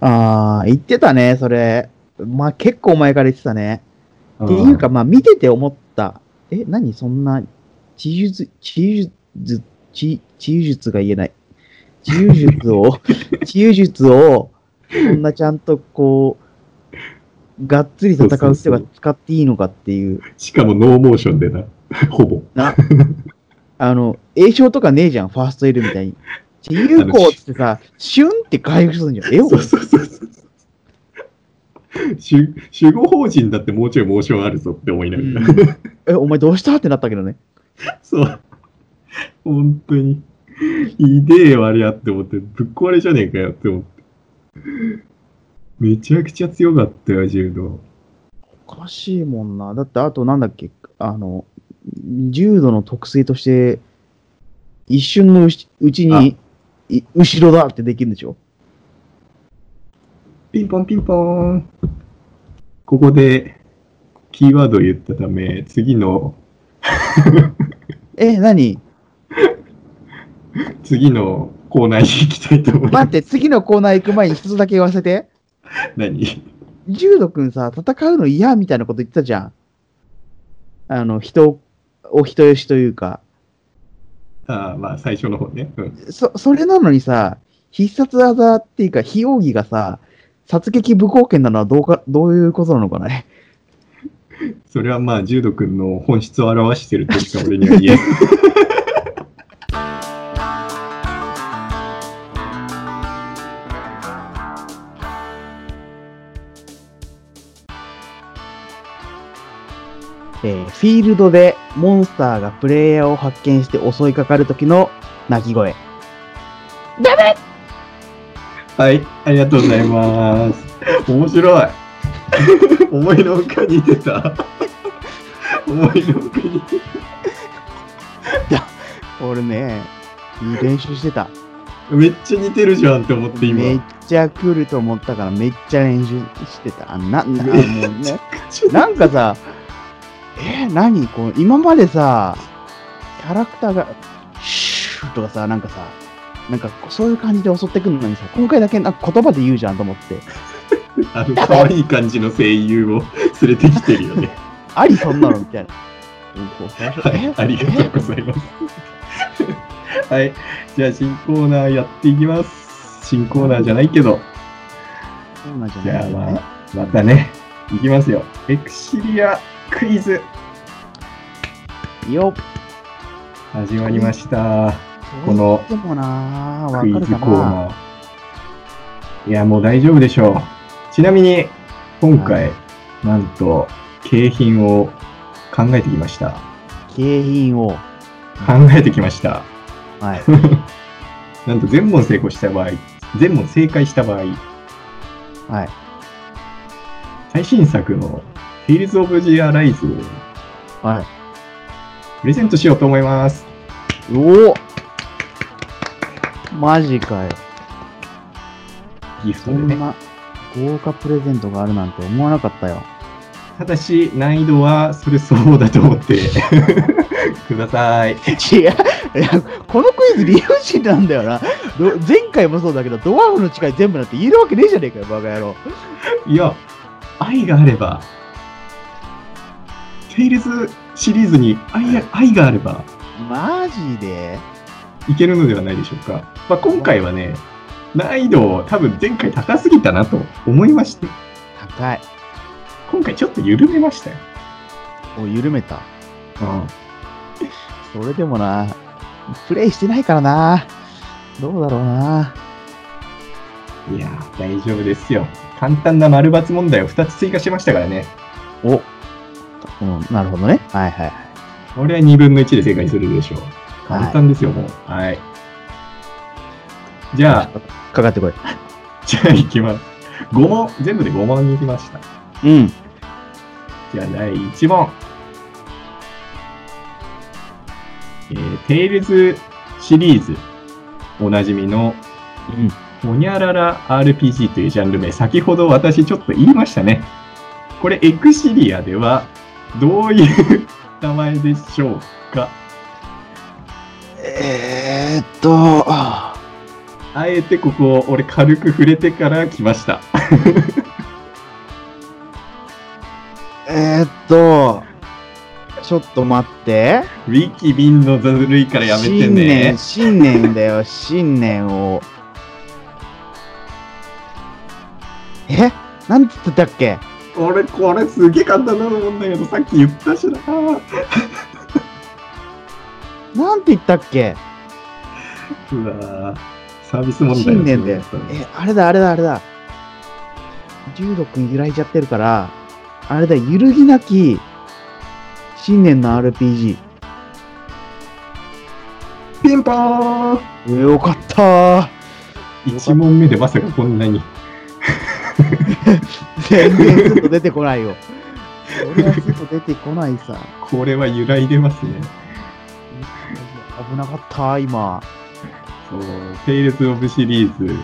Speaker 2: ああ、言ってたね、それ。まあ結構前から言ってたね。
Speaker 1: っ
Speaker 2: っていうか、まあ見てて思った。え、何？そんな、治癒術、治癒術、治治癒術が言えない。治癒術を、治癒術を、そんなちゃんとこう、がっつり戦う人が使っていいのかっていう。
Speaker 1: しかもノーモーションでな、ほぼ。
Speaker 2: な、あの、栄称とかねえじゃん、ファーストエルみたいに。治癒効ってさ、シュンって回復するんじゃん。え、
Speaker 1: そうそうそうそう。守守護法人だってもうちょいモーションあるぞって思いながら。
Speaker 2: え、お前どうしたってなったけどね。
Speaker 1: そう。本当に。ひでえよ、あれやって思って。ぶっ壊れじゃねえかよって思って。めちゃくちゃ強かったよ、柔道。
Speaker 2: おかしいもんな。だって、あとなんだっけ、あの、重度の特性として、一瞬のうちに、い後ろだってできるんでしょ？
Speaker 1: ピンポンピンポーン。ここで、キーワードを言ったため、次の、
Speaker 2: え、何？
Speaker 1: 次のコーナーに行きたいと思います。
Speaker 2: 待って、次のコーナー行く前に一つだけ言わせて。
Speaker 1: 何？
Speaker 2: 重度くんさ、戦うの嫌みたいなこと言ってたじゃん。あの、人を人よしというか。
Speaker 1: ああ、まあ、最初の方ね。うん。
Speaker 2: そ、それなのにさ、必殺技っていうか、非奥義がさ、殺撃無貢献なのはどうか、どういうことなのかね？
Speaker 1: それはまあ、柔道君の本質を表してるとしか俺には言えない。
Speaker 2: えーフィールドでモンスターがプレイヤーを発見して襲いかかる時の鳴き声。ダメ
Speaker 1: はい、ありがとうございます。面白い。思いのほかに出た。思いのほかに出
Speaker 2: 俺ね、いい練習してた。
Speaker 1: た。めっちゃ似てるじゃんって思って
Speaker 2: めっ
Speaker 1: 今。
Speaker 2: ちゃ来ると思ったからめっちゃ練習してた。あな、な、もね。なんかさ、えー、何？こう、今までさ、キャラクターが、シューとかさ、なんかさ、なんかそういう感じで襲ってくるのにさ、今回だけなんか言葉で言うじゃんと思って。
Speaker 1: あの、可愛い感じの声優を 連れてきてるよね。
Speaker 2: ありそんなのみたいな。
Speaker 1: はい、ありがとうございます。はい、じゃあ新コーナーやっていきます。新コーナーじゃないけど、
Speaker 2: じゃ
Speaker 1: あ。まあ、またね、いきますよ。エクシリアクイズ
Speaker 2: よっ。
Speaker 1: 始まりました。このクイズコーナー。いや、もう大丈夫でしょう。ちなみに、今回、なんと、景品を考えてきました。
Speaker 2: 景品を。
Speaker 1: 考えてきました。
Speaker 2: はい。
Speaker 1: なんと全問成功した場合、全問正解した場合、
Speaker 2: はい。
Speaker 1: 最新作の Tales of the Arise を
Speaker 2: はい。
Speaker 1: プレゼントしようと思います。
Speaker 2: おおマジかよ。
Speaker 1: ギフトでね。
Speaker 2: そんな豪華プレゼントがあるなんて思わなかったよ。
Speaker 1: ただし、難易度はそれ相応だと思って ください。
Speaker 2: 違う。いや、このクイズ理不尽なんだよな。ど前回もそうだけど、ドワーフの誓い全部なんて言えるわけねえじゃねえかよ、バカ野郎。
Speaker 1: いや、愛があれば、テイルズシリーズに愛愛があれば
Speaker 2: マジで？
Speaker 1: いけるのではないでしょうか。まあ、今回はね、難易度多分前回高すぎたなと思いまして、
Speaker 2: 高い。
Speaker 1: 今回ちょっと緩めましたよ。
Speaker 2: お緩めた。
Speaker 1: うん。
Speaker 2: それでもな、プレイしてないからな。どうだろうな。
Speaker 1: いやー、大丈夫ですよ。簡単な丸抜問題を2つ追加しましたからね。
Speaker 2: お、うん、なるほどね。はいはいはい。
Speaker 1: これは2分の1で正解するでしょう。簡単ですよ、もう。はい。じゃあ、
Speaker 2: かかってこい。
Speaker 1: じゃあ行きます。5問、全部で5問に行きました。
Speaker 2: うん。
Speaker 1: じゃあ第1問。えー、テイルズシリーズおなじみの
Speaker 2: うん。
Speaker 1: ホニャララ RPG というジャンル名、先ほど私ちょっと言いましたね。これエクシリアではどういう名前でしょうか？
Speaker 2: えー、っと、
Speaker 1: あえてここ俺軽く触れてから来ました。
Speaker 2: えー、っと、ちょっと待って。
Speaker 1: ウィキビンのずるいからやめて
Speaker 2: 新
Speaker 1: ね
Speaker 2: 年、。新年だよ、新年を。え？なんつってたっけ？
Speaker 1: 俺これすげえ簡単だと思うんだけど、さっき言ったしな。
Speaker 2: なんて言ったっけ？
Speaker 1: うわぁサービス問題
Speaker 2: 新年で。え、あれだ、あれだ、あれだ。重力に揺らいじゃってるから、あれだ、揺るぎなき新年の RPG。
Speaker 1: ピンポーン
Speaker 2: よかった
Speaker 1: 1問目でまさかこんなに。
Speaker 2: 全然スッと出てこないよ。それはスッと出てこないさ。
Speaker 1: これは揺らいでますね。
Speaker 2: 危なかった、今。
Speaker 1: そう、テイルズ・オブシリーズ、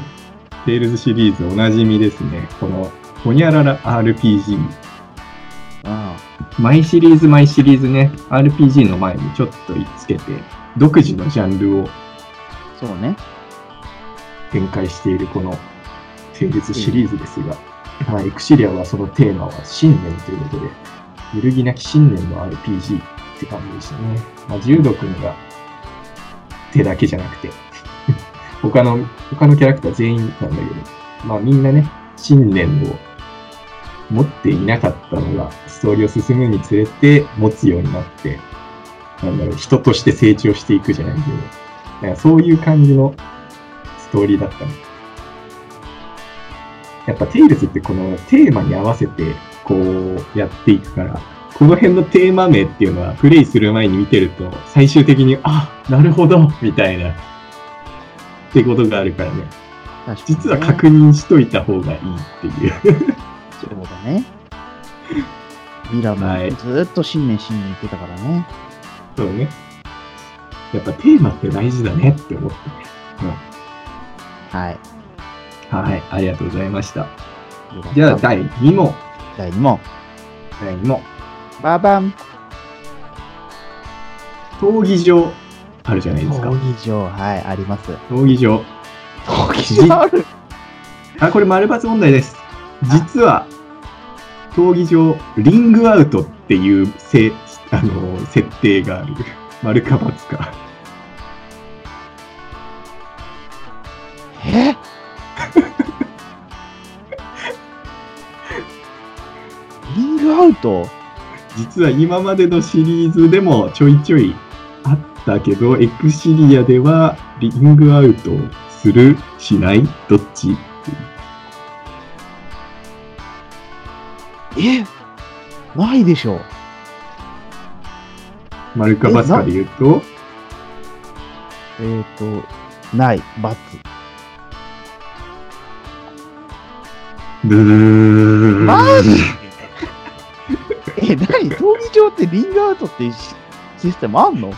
Speaker 1: テイルズシリーズおなじみですね。この、ホニャララ RPG。
Speaker 2: うん。
Speaker 1: 毎シリーズ毎シリーズね、RPG の前にちょっといっつけて、独自のジャンルを
Speaker 2: そうね。
Speaker 1: 展開しているこのテイルズシリーズですが、まあ、エクシリアはそのテーマは信念ということで、揺るぎなき信念の RPG って感じでしたね。まあ、重度君が手だけじゃなくて、他の、他のキャラクター全員なんだけど、まあみんなね、信念を持っていなかったのが、ストーリーを進むにつれて持つようになって、なんだろう、人として成長していくじゃないけど、なんかそういう感じのストーリーだったね。やっぱテイルズってこのテーマに合わせてこうやっていくから、この辺のテーマ名っていうのはプレイする前に見てると最終的に、あ、なるほどみたいな、ってことがあるからね。
Speaker 2: ね
Speaker 1: 実は確認しといた方がいいっていう。
Speaker 2: そうだね。ミラも
Speaker 1: はい
Speaker 2: ずーっと新年新年言ってたからね。
Speaker 1: そうね。やっぱテーマって大事だねって思ってね。
Speaker 2: はい。
Speaker 1: うん。はい、ありがとうございました。じゃあ第2問。
Speaker 2: 第2問。
Speaker 1: 第2問。
Speaker 2: ババン。
Speaker 1: 闘技場あるじゃないですか
Speaker 2: 闘。技場、はい、あります。
Speaker 1: 闘技場。
Speaker 2: 闘技場？ある
Speaker 1: あ、これ丸抜問題です。実は、闘技場、リングアウトっていうせあの設定がある。丸か×か。
Speaker 2: え？グアウト。
Speaker 1: 実は今までのシリーズでもちょいちょいあったけど、エクシリアではリングアウトするしない？どっち？
Speaker 2: え？ないでしょ。
Speaker 1: 丸かバツかで言うと、
Speaker 2: えっ、と、ない、バツ。
Speaker 1: ブー。
Speaker 2: マジ？え、なに闘技場ってリングアウトっていうシシステムあんの？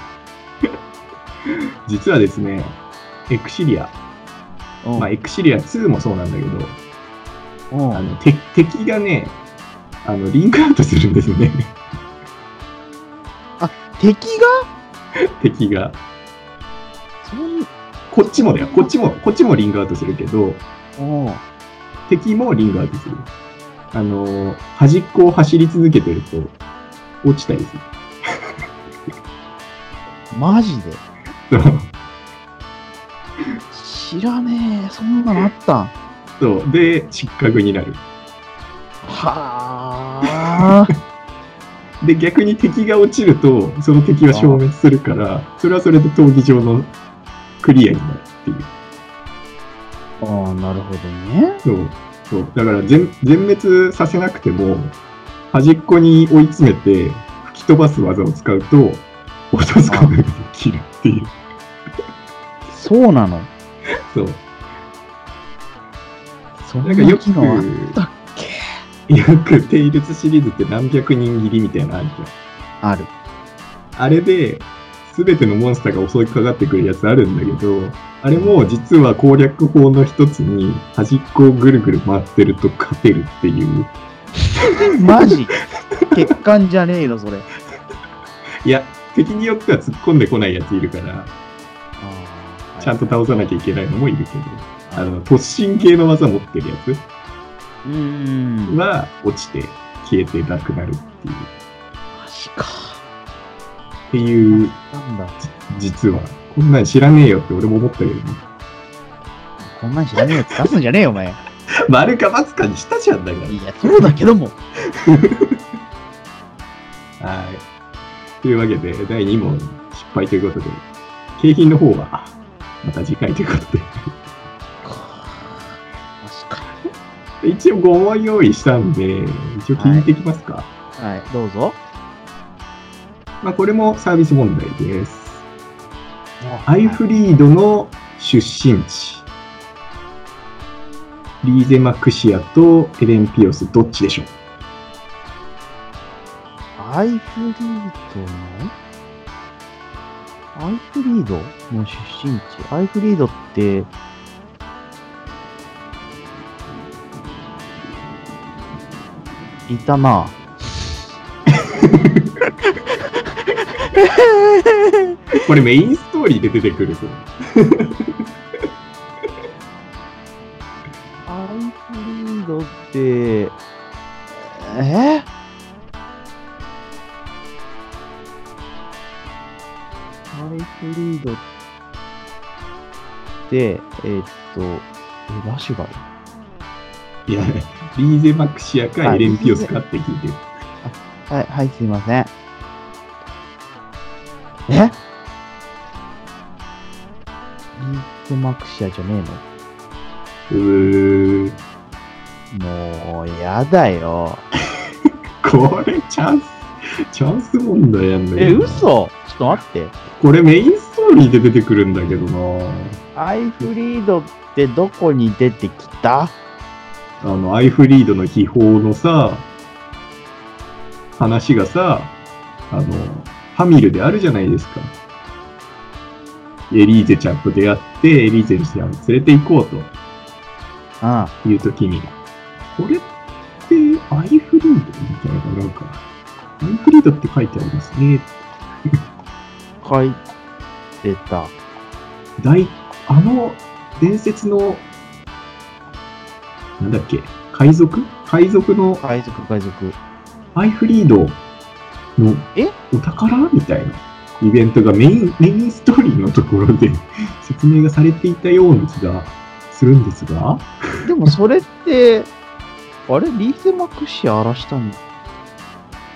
Speaker 1: 実はですね、エクシリア、
Speaker 2: うん。
Speaker 1: まあ、エクシリア2もそうなんだけど、
Speaker 2: うん
Speaker 1: あのて敵がね、あのリンクアウトするんですね、
Speaker 2: 敵が？
Speaker 1: 敵が。
Speaker 2: そん
Speaker 1: こっちもだよ、こっちも、こっちもリングアウトするけど、
Speaker 2: うん。
Speaker 1: 敵もリングアウトする。あの、端っこを走り続けてると、落ちたりする。
Speaker 2: マジで？
Speaker 1: そう
Speaker 2: 知らねえ。そんなのあった？ん
Speaker 1: そう。で、失格になる。
Speaker 2: はあ。
Speaker 1: で、逆に敵が落ちると、その敵は消滅するから、それはそれで闘技場のクリアになるっていう。
Speaker 2: ああ、なるほどね。
Speaker 1: そう。そう。だから全、全滅させなくても、端っこに追い詰めて、吹き飛ばす技を使うと、落とすことができるっていう。
Speaker 2: そうなの？
Speaker 1: そう。
Speaker 2: そん
Speaker 1: なんかよく、よくテイルズシリーズって何百人切りみたいなのあるじゃん。
Speaker 2: ある。
Speaker 1: あれで、すべてのモンスターが襲いかかってくるやつあるんだけど、あれも実は攻略法の一つに、端っこをぐるぐる回ってると勝てるっていう。
Speaker 2: マジ？血管じゃねえの、それ。
Speaker 1: いや、敵によっては突っ込んでこないやついるから、ちゃんと倒さなきゃいけないのもいるけど、あの、突進系の技持ってるやつは落ちて消えてなくなるっていう。
Speaker 2: ジか。
Speaker 1: っていう、
Speaker 2: なんだ。
Speaker 1: 実は、こんなん知らねえよって俺も思ったけどね。
Speaker 2: こんなん知らねえやつ出すんじゃねえよ、お前。い
Speaker 1: 丸か×かにしたじゃんだから。
Speaker 2: や、そうだけども。
Speaker 1: はい。というわけで、第2問失敗ということで、景品の方は、また次回ということで。
Speaker 2: マジか。
Speaker 1: 一応5問用意したんで、一応聞いていきますか。
Speaker 2: はい、どうぞ。
Speaker 1: まあ、これもサービス問題です。アイフリードの出身地。リーゼ・マクシアとエレン・ピオス、どっちでしょう？
Speaker 2: アイフリードの？アイフリードの出身地？アイフリードって、いたな。
Speaker 1: これメインストーリーで出てくるぞ。
Speaker 2: アイフリードって、えアイフリードって、えーっと、え、ラシュガル
Speaker 1: いや、リーゼ・マクシアか
Speaker 2: あ
Speaker 1: エレン・ピオスかって聞いてる。
Speaker 2: はい、はい、すいません。え？リーゼマクシアじゃね
Speaker 1: うー
Speaker 2: えのもう、やだよ。
Speaker 1: これチャンス、チャンス問題やんだけ
Speaker 2: え、
Speaker 1: ど。
Speaker 2: 嘘？ちょっと待って。
Speaker 1: これメインストーリーで出てくるんだけどな
Speaker 2: アイフリードってどこに出てきた？
Speaker 1: あの、アイフリードの秘宝のさ、話がさ、あの、ハミルであるじゃないですか。エリーゼちゃんと出会って、エリーゼちゃんを連れて行こう
Speaker 2: あ
Speaker 1: という時に、これってアイフリードみたいな、なんか、アイフリードって書いてありますね。
Speaker 2: 書いてた。
Speaker 1: 大、あの伝説の、なんだっけ、海賊？海賊の
Speaker 2: 海賊、海賊。
Speaker 1: アイフリードの
Speaker 2: え？
Speaker 1: お宝？みたいな。イベントがメインメインストーリーのところで 説明がされていたような気がするんですが、
Speaker 2: でもそれって、あれ？リーゼマクシア荒らしたん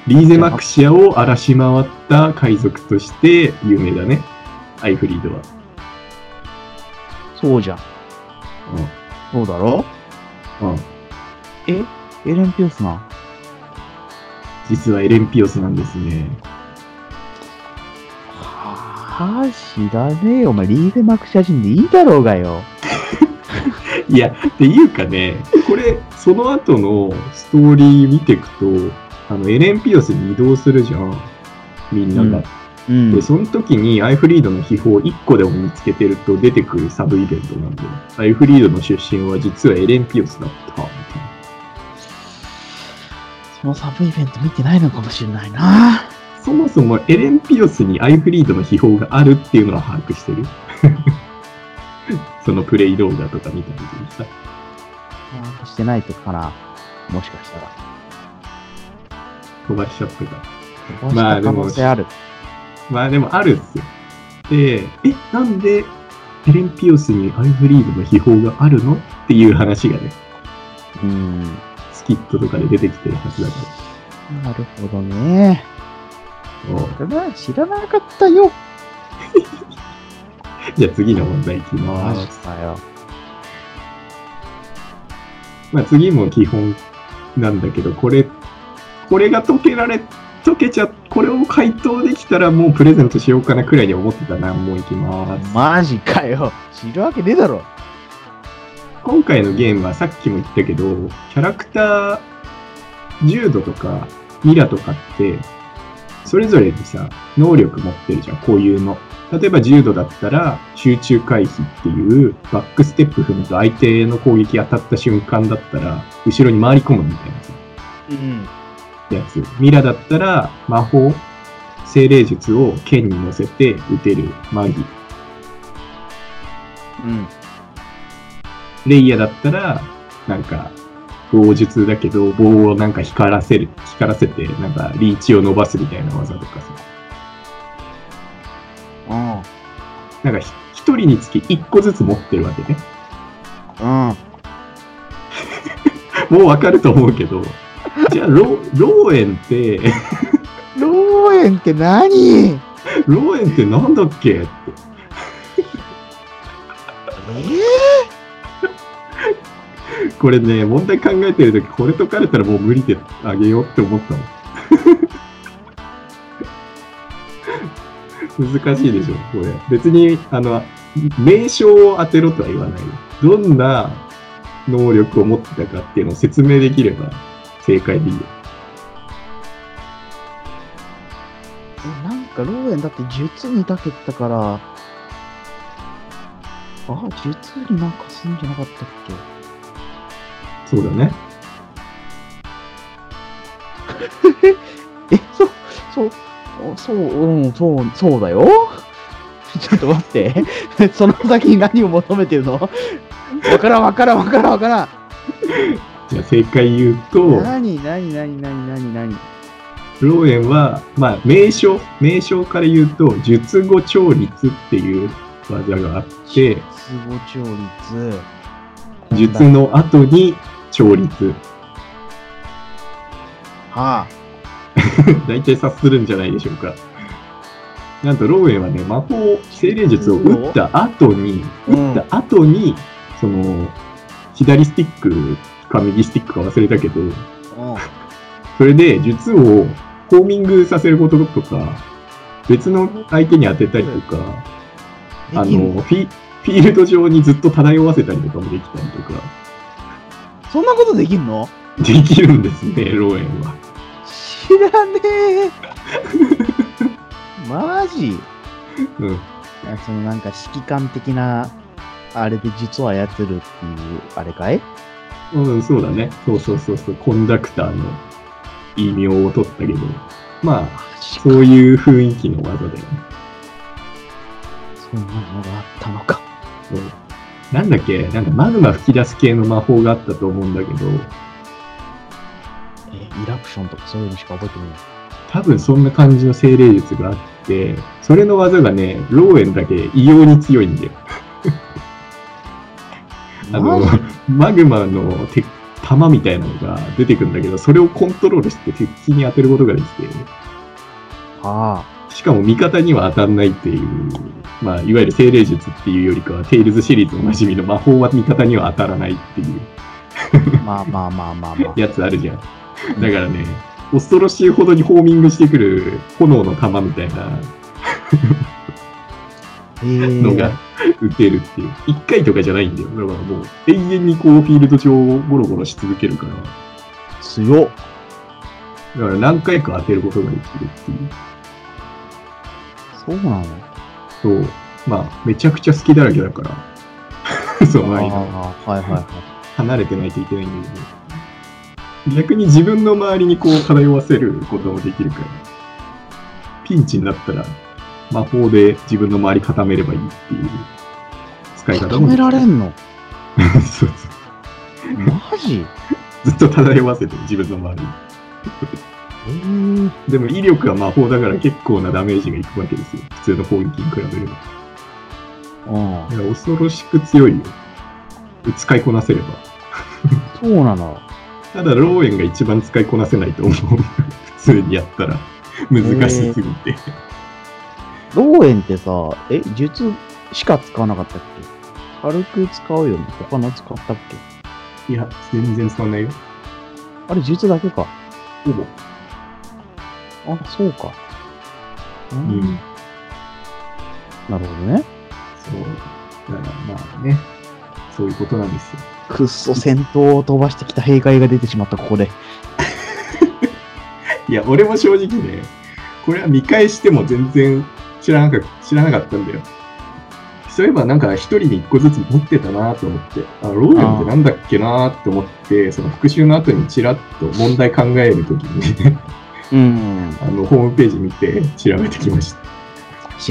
Speaker 1: リーゼマクシアを荒らし回った海賊として有名だね、アイフリードは。
Speaker 2: そうじゃ。ん。そうだろ
Speaker 1: う？んうん。
Speaker 2: え？エレン・ピオスな。
Speaker 1: 実はエレンピオスなんですね。
Speaker 2: はあ、知らねえよ。お前、リーゼマーク写真でいいだろうがよ。
Speaker 1: いや、っていうかね、これ、その後のストーリー見ていくと、あの、エレンピオスに移動するじゃん。みんなが。
Speaker 2: うん
Speaker 1: で、その時にアイフリードの秘宝1個でも見つけてると出てくるサブイベントなんで、アイフリードの出身は実はエレンピオスだった。
Speaker 2: そのサブイベント見てないのかもしれないな。
Speaker 1: そもそもエレンピオスにアイフリードの秘宝があるっていうのは把握してる？そのプレイ動画とか見た時にさ。
Speaker 2: 把握してないとかな。もしかしたら。
Speaker 1: 飛ばしちゃったか。
Speaker 2: 飛ばした可能性ある。
Speaker 1: まあでもあるっすよ。で、え、なんでエレンピオスにアイフリードの秘宝があるの？っていう話がね、
Speaker 2: うん。
Speaker 1: スキットとかで出てきてるはずだか
Speaker 2: なるほどね。知らな知らなかったよ。
Speaker 1: じゃあ次の問題いき
Speaker 2: マジ
Speaker 1: ます。
Speaker 2: かよ。
Speaker 1: まあ次も基本なんだけど、これ、これが解けられ、解けちゃ、これを回答できたらもうプレゼントしようかなくらいに思ってたな、もういきます。
Speaker 2: マジかよ。知るわけねえだろ。
Speaker 1: 今回のゲームはさっきも言ったけど、キャラクター、重度とか、ミラとかって、それぞれにさ、能力持ってるじゃん、こういうの。例えば重度だったら、集中回避っていう、バックステップ踏むと相手の攻撃当たった瞬間だったら、後ろに回り込むみたいなさ、
Speaker 2: うん。
Speaker 1: やつ。ミラだったら、魔法、精霊術を剣に乗せて撃てるマギ。
Speaker 2: うん。
Speaker 1: レイヤだったら、なんか、棒術だけど、棒をなんか光らせる、光らせて、なんかリーチを伸ばすみたいな技とかさ。
Speaker 2: うん。
Speaker 1: なんかひ一人につき一個ずつ持ってるわけね。
Speaker 2: うん。
Speaker 1: もうわかると思うけど、じゃあ、ロローエンって、
Speaker 2: ローエンって何？
Speaker 1: ローエンってなんだっけって。これね、問題考えてるとき、これ解かれたらもう無理であげようって思ったの。難しいでしょ、これ。別に、あの、名称を当てろとは言わない。どんな能力を持ってたかっていうのを説明できれば正解でいいよ。
Speaker 2: なんかローエンだって術に長けてたから、あ、術になんかするんじゃなかったっけ？
Speaker 1: そうだね。
Speaker 2: え、そう、そう、おそう、うん、そう、そうだよ。ちょっと待って。その先に何を求めてるの？わからんわからんわからんわからん。
Speaker 1: じゃあ正解言うと、
Speaker 2: 何何何何何何？
Speaker 1: ローエンは、まあ、名称、名称から言うと、術後調律っていう技があって、
Speaker 2: 術後調律。
Speaker 1: 術の後に調律。
Speaker 2: はあ。
Speaker 1: 大体察するんじゃないでしょうか。なんと、ローエンはね、魔法、精霊術を打った後に、
Speaker 2: うん
Speaker 1: 打った後に、その、左スティックか右スティックか忘れたけど、
Speaker 2: うん。
Speaker 1: それで術をホーミングさせることとか、別の相手に当てたりとか、あの、フィフィールド上にずっと漂わせたりとかもできたりとか、
Speaker 2: そんなことできんの？
Speaker 1: できるんですね、ローエンは。
Speaker 2: 知らねえ。マジ？
Speaker 1: うん。
Speaker 2: あそのなんか指揮官的な、あれで術を操るっていう、あれかい？
Speaker 1: うん、そうだね。そうそうそうそう、コンダクターの異名を取ったけど、まあ、そういう雰囲気の技だよね。
Speaker 2: そんなのがあったのか。
Speaker 1: そうなんだっけ？なんかマグマ吹き出す系の魔法があったと思うんだけど、
Speaker 2: えーイラプションとかそういうのしか覚えてない。
Speaker 1: 多分そんな感じの精霊術があって、それの技がね、ローエンだけ異様に強いんだよ。あの
Speaker 2: マ
Speaker 1: グマの鉄弾みたいなのが出てくるんだけど、それをコントロールして鉄器に当てることができて、
Speaker 2: あ。
Speaker 1: しかも味方には当たんないっていう、まあ、いわゆる精霊術っていうよりかは、テイルズシリーズおなじみの魔法は味方には当たらないっていう
Speaker 2: あ、まあまあまあまあまあ。
Speaker 1: やつあるじゃん。だからね、恐ろしいほどにホーミングしてくる炎の玉みたいな
Speaker 2: えー、
Speaker 1: のが打てるっていう。1回とかじゃないんだよ。だからもう永遠にこうフィールド上をゴロゴロし続けるから。
Speaker 2: 強っ。
Speaker 1: だから何回か当てることができるっていう。
Speaker 2: そうなの？
Speaker 1: そう。まあ、めちゃくちゃ好きだらけだから。その間。
Speaker 2: ああ、はいはいはい。
Speaker 1: 離れてないといけないんだけど。逆に自分の周りにこう漂わせることもできるから。ピンチになったら、魔法で自分の周り固めればいいっていう使い方
Speaker 2: 固め
Speaker 1: もできる。
Speaker 2: られんの？
Speaker 1: そうそう。
Speaker 2: マジ？
Speaker 1: ずっと漂わせてる自分の周りに。
Speaker 2: えー、
Speaker 1: でも威力は魔法だから結構なダメージがいくわけですよ。普通の攻撃に比べれば。
Speaker 2: うん。
Speaker 1: いや恐ろしく強いよ。使いこなせれば。
Speaker 2: そうなの。
Speaker 1: ただ、ローエンが一番使いこなせないと思う。普通にやったら。難しすぎて。
Speaker 2: ローエンってさ、え、術しか使わなかったっけ？軽く使うよね。他の使ったっけ？
Speaker 1: いや、全然使わないよ。
Speaker 2: あれ、術だけか。
Speaker 1: ほぼ。
Speaker 2: あ、そうか。う
Speaker 1: うん。
Speaker 2: なるほどね。
Speaker 1: そう。だからまあね、そういうことなんですよ。
Speaker 2: くっそ戦闘を飛ばしてきた閉会が出てしまった、ここで。
Speaker 1: いや、俺も正直ね、これは見返しても全然知らなか知らなかったんだよ。そういえばなんか一人に一個ずつ持ってたなと思って、あ、ローエンってなんだっけなって思って、その復習の後にちらっと問題考えるときにね、
Speaker 2: うん。
Speaker 1: あの、ホームページ見て調べてきました。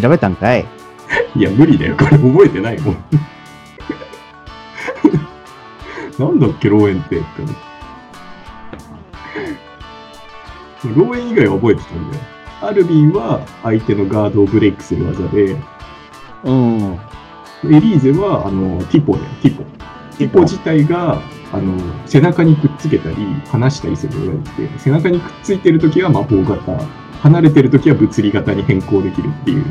Speaker 2: 調べたんかい。
Speaker 1: いや、無理だよ。これ覚えてないもん。なんだっけ、ローエンってって思って。ローエン以外は覚えてたんだよ。アルビンは相手のガードをブレイクする技で、
Speaker 2: うん。
Speaker 1: エリーゼはあのティポだよ、ティポ。ティポ自体があの背中にくっつけたり、離したりすることができて、背中にくっついてるときは魔法型、離れてるときは物理型に変更できるっていう。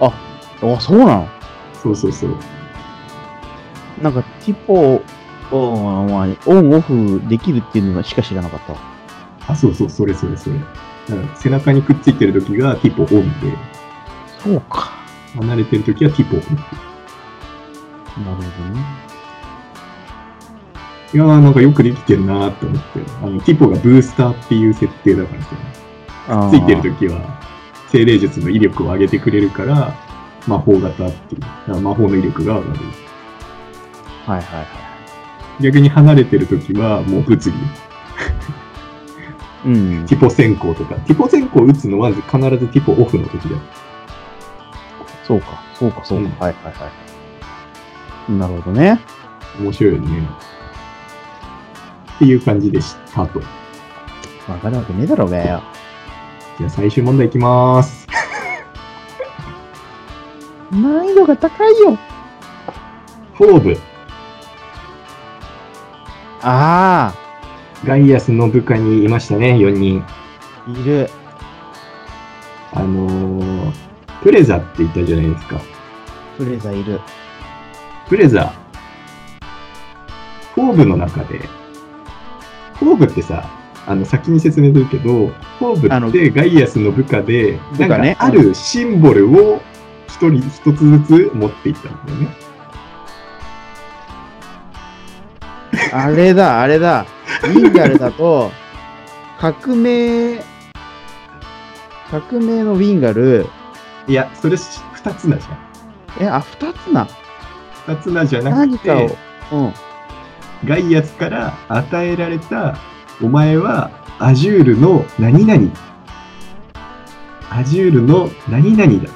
Speaker 2: あ、そうなの？
Speaker 1: そうそうそう。
Speaker 2: なんか、ティポを、まあ、オンオフできるっていうのしか知らなかったわ。
Speaker 1: あ、そうそう、それそれそれ。だから背中にくっついてるときがティポオンで、
Speaker 2: そうか。
Speaker 1: 離れてるときはティポオフ。
Speaker 2: なるほどね。
Speaker 1: いやーなんかよくできてるなーって思って。あの、ティポがブースターっていう設定だからさ、ついてるときは精霊術の威力を上げてくれるから、魔法型っていう。だから魔法の威力が上がる。
Speaker 2: はいはいはい。
Speaker 1: 逆に離れてるときはもう物理。
Speaker 2: うん。
Speaker 1: ティポ先行とか。ティポ先行打つのは必ずティポオフのときだよ。
Speaker 2: そうか、そうか、そうか。
Speaker 1: うん
Speaker 2: はいはいはい。なるほどね。
Speaker 1: 面白いよね。っていう感じでしたと。
Speaker 2: わかるわけねえだろうがよ。
Speaker 1: じゃあ最終問題いきまーす。
Speaker 2: 難易度が高いよ。
Speaker 1: フォーブ。
Speaker 2: あ
Speaker 1: ガイアスの部下にいましたね、4人。
Speaker 2: あ、いる。
Speaker 1: あのー、プレザって言ったじゃないですか。
Speaker 2: プレザいる。
Speaker 1: プレザ。フォーブの中で、フォーブってさ、あの、先に説明するけど、フォーブってガイアスの部下で、なんかあるシンボルを一人一つずつ持っていったんだよね。
Speaker 2: あれだ、あれだ。インガルだと、革命、革命のウィンガル、
Speaker 1: いや、それ二つなじゃん。
Speaker 2: え、あ、二つな。
Speaker 1: 二つなじゃなく
Speaker 2: 何かを
Speaker 1: て、、
Speaker 2: うん。
Speaker 1: ガイアスから与えられた、お前はアジュールの何々。アジュールの何々だ。っ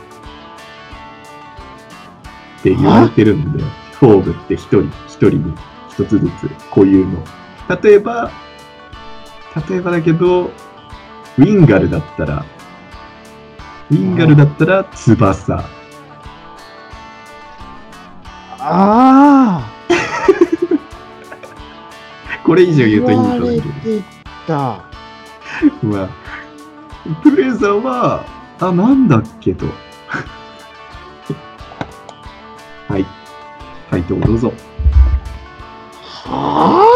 Speaker 1: て言われてるんだよ。フォーブって一人、一人に一つずつこういうの。例えば、例えばだけど、ウィンガルだったら、ウィンガルだったら翼。
Speaker 2: あ
Speaker 1: これ以上言うと
Speaker 2: イン
Speaker 1: ドだけど。
Speaker 2: た。
Speaker 1: まあ、プレザーは、あ、なんだっけと。はい。回答どうぞ。
Speaker 2: は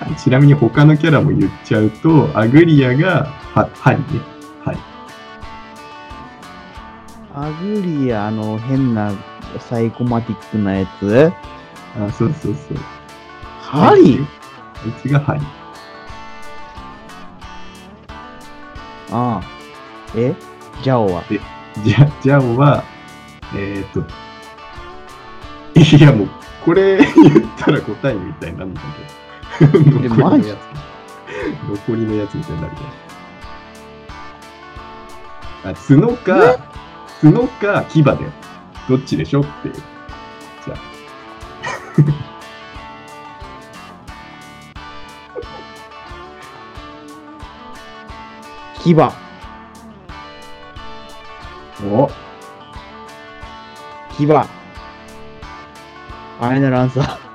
Speaker 2: あ
Speaker 1: ちなみに他のキャラも言っちゃうと、アグリアが、は、ハリね。
Speaker 2: アグリアの変なサイコマティックなやつ？
Speaker 1: あ、そうそうそう。
Speaker 2: ハリ
Speaker 1: うちがハリ。
Speaker 2: ああ。え？ジャオは？
Speaker 1: じゃ、ジャオは、えっ、ー、と、いやもう、これ言ったら答えみたいになるんだけど。残りのやつ。残りのやつみたいになるから。あ、角か、角か牙だよ。どっちでしょっていう。じゃあ。
Speaker 2: 牙。
Speaker 1: お
Speaker 2: 牙。ファイナルアンサー。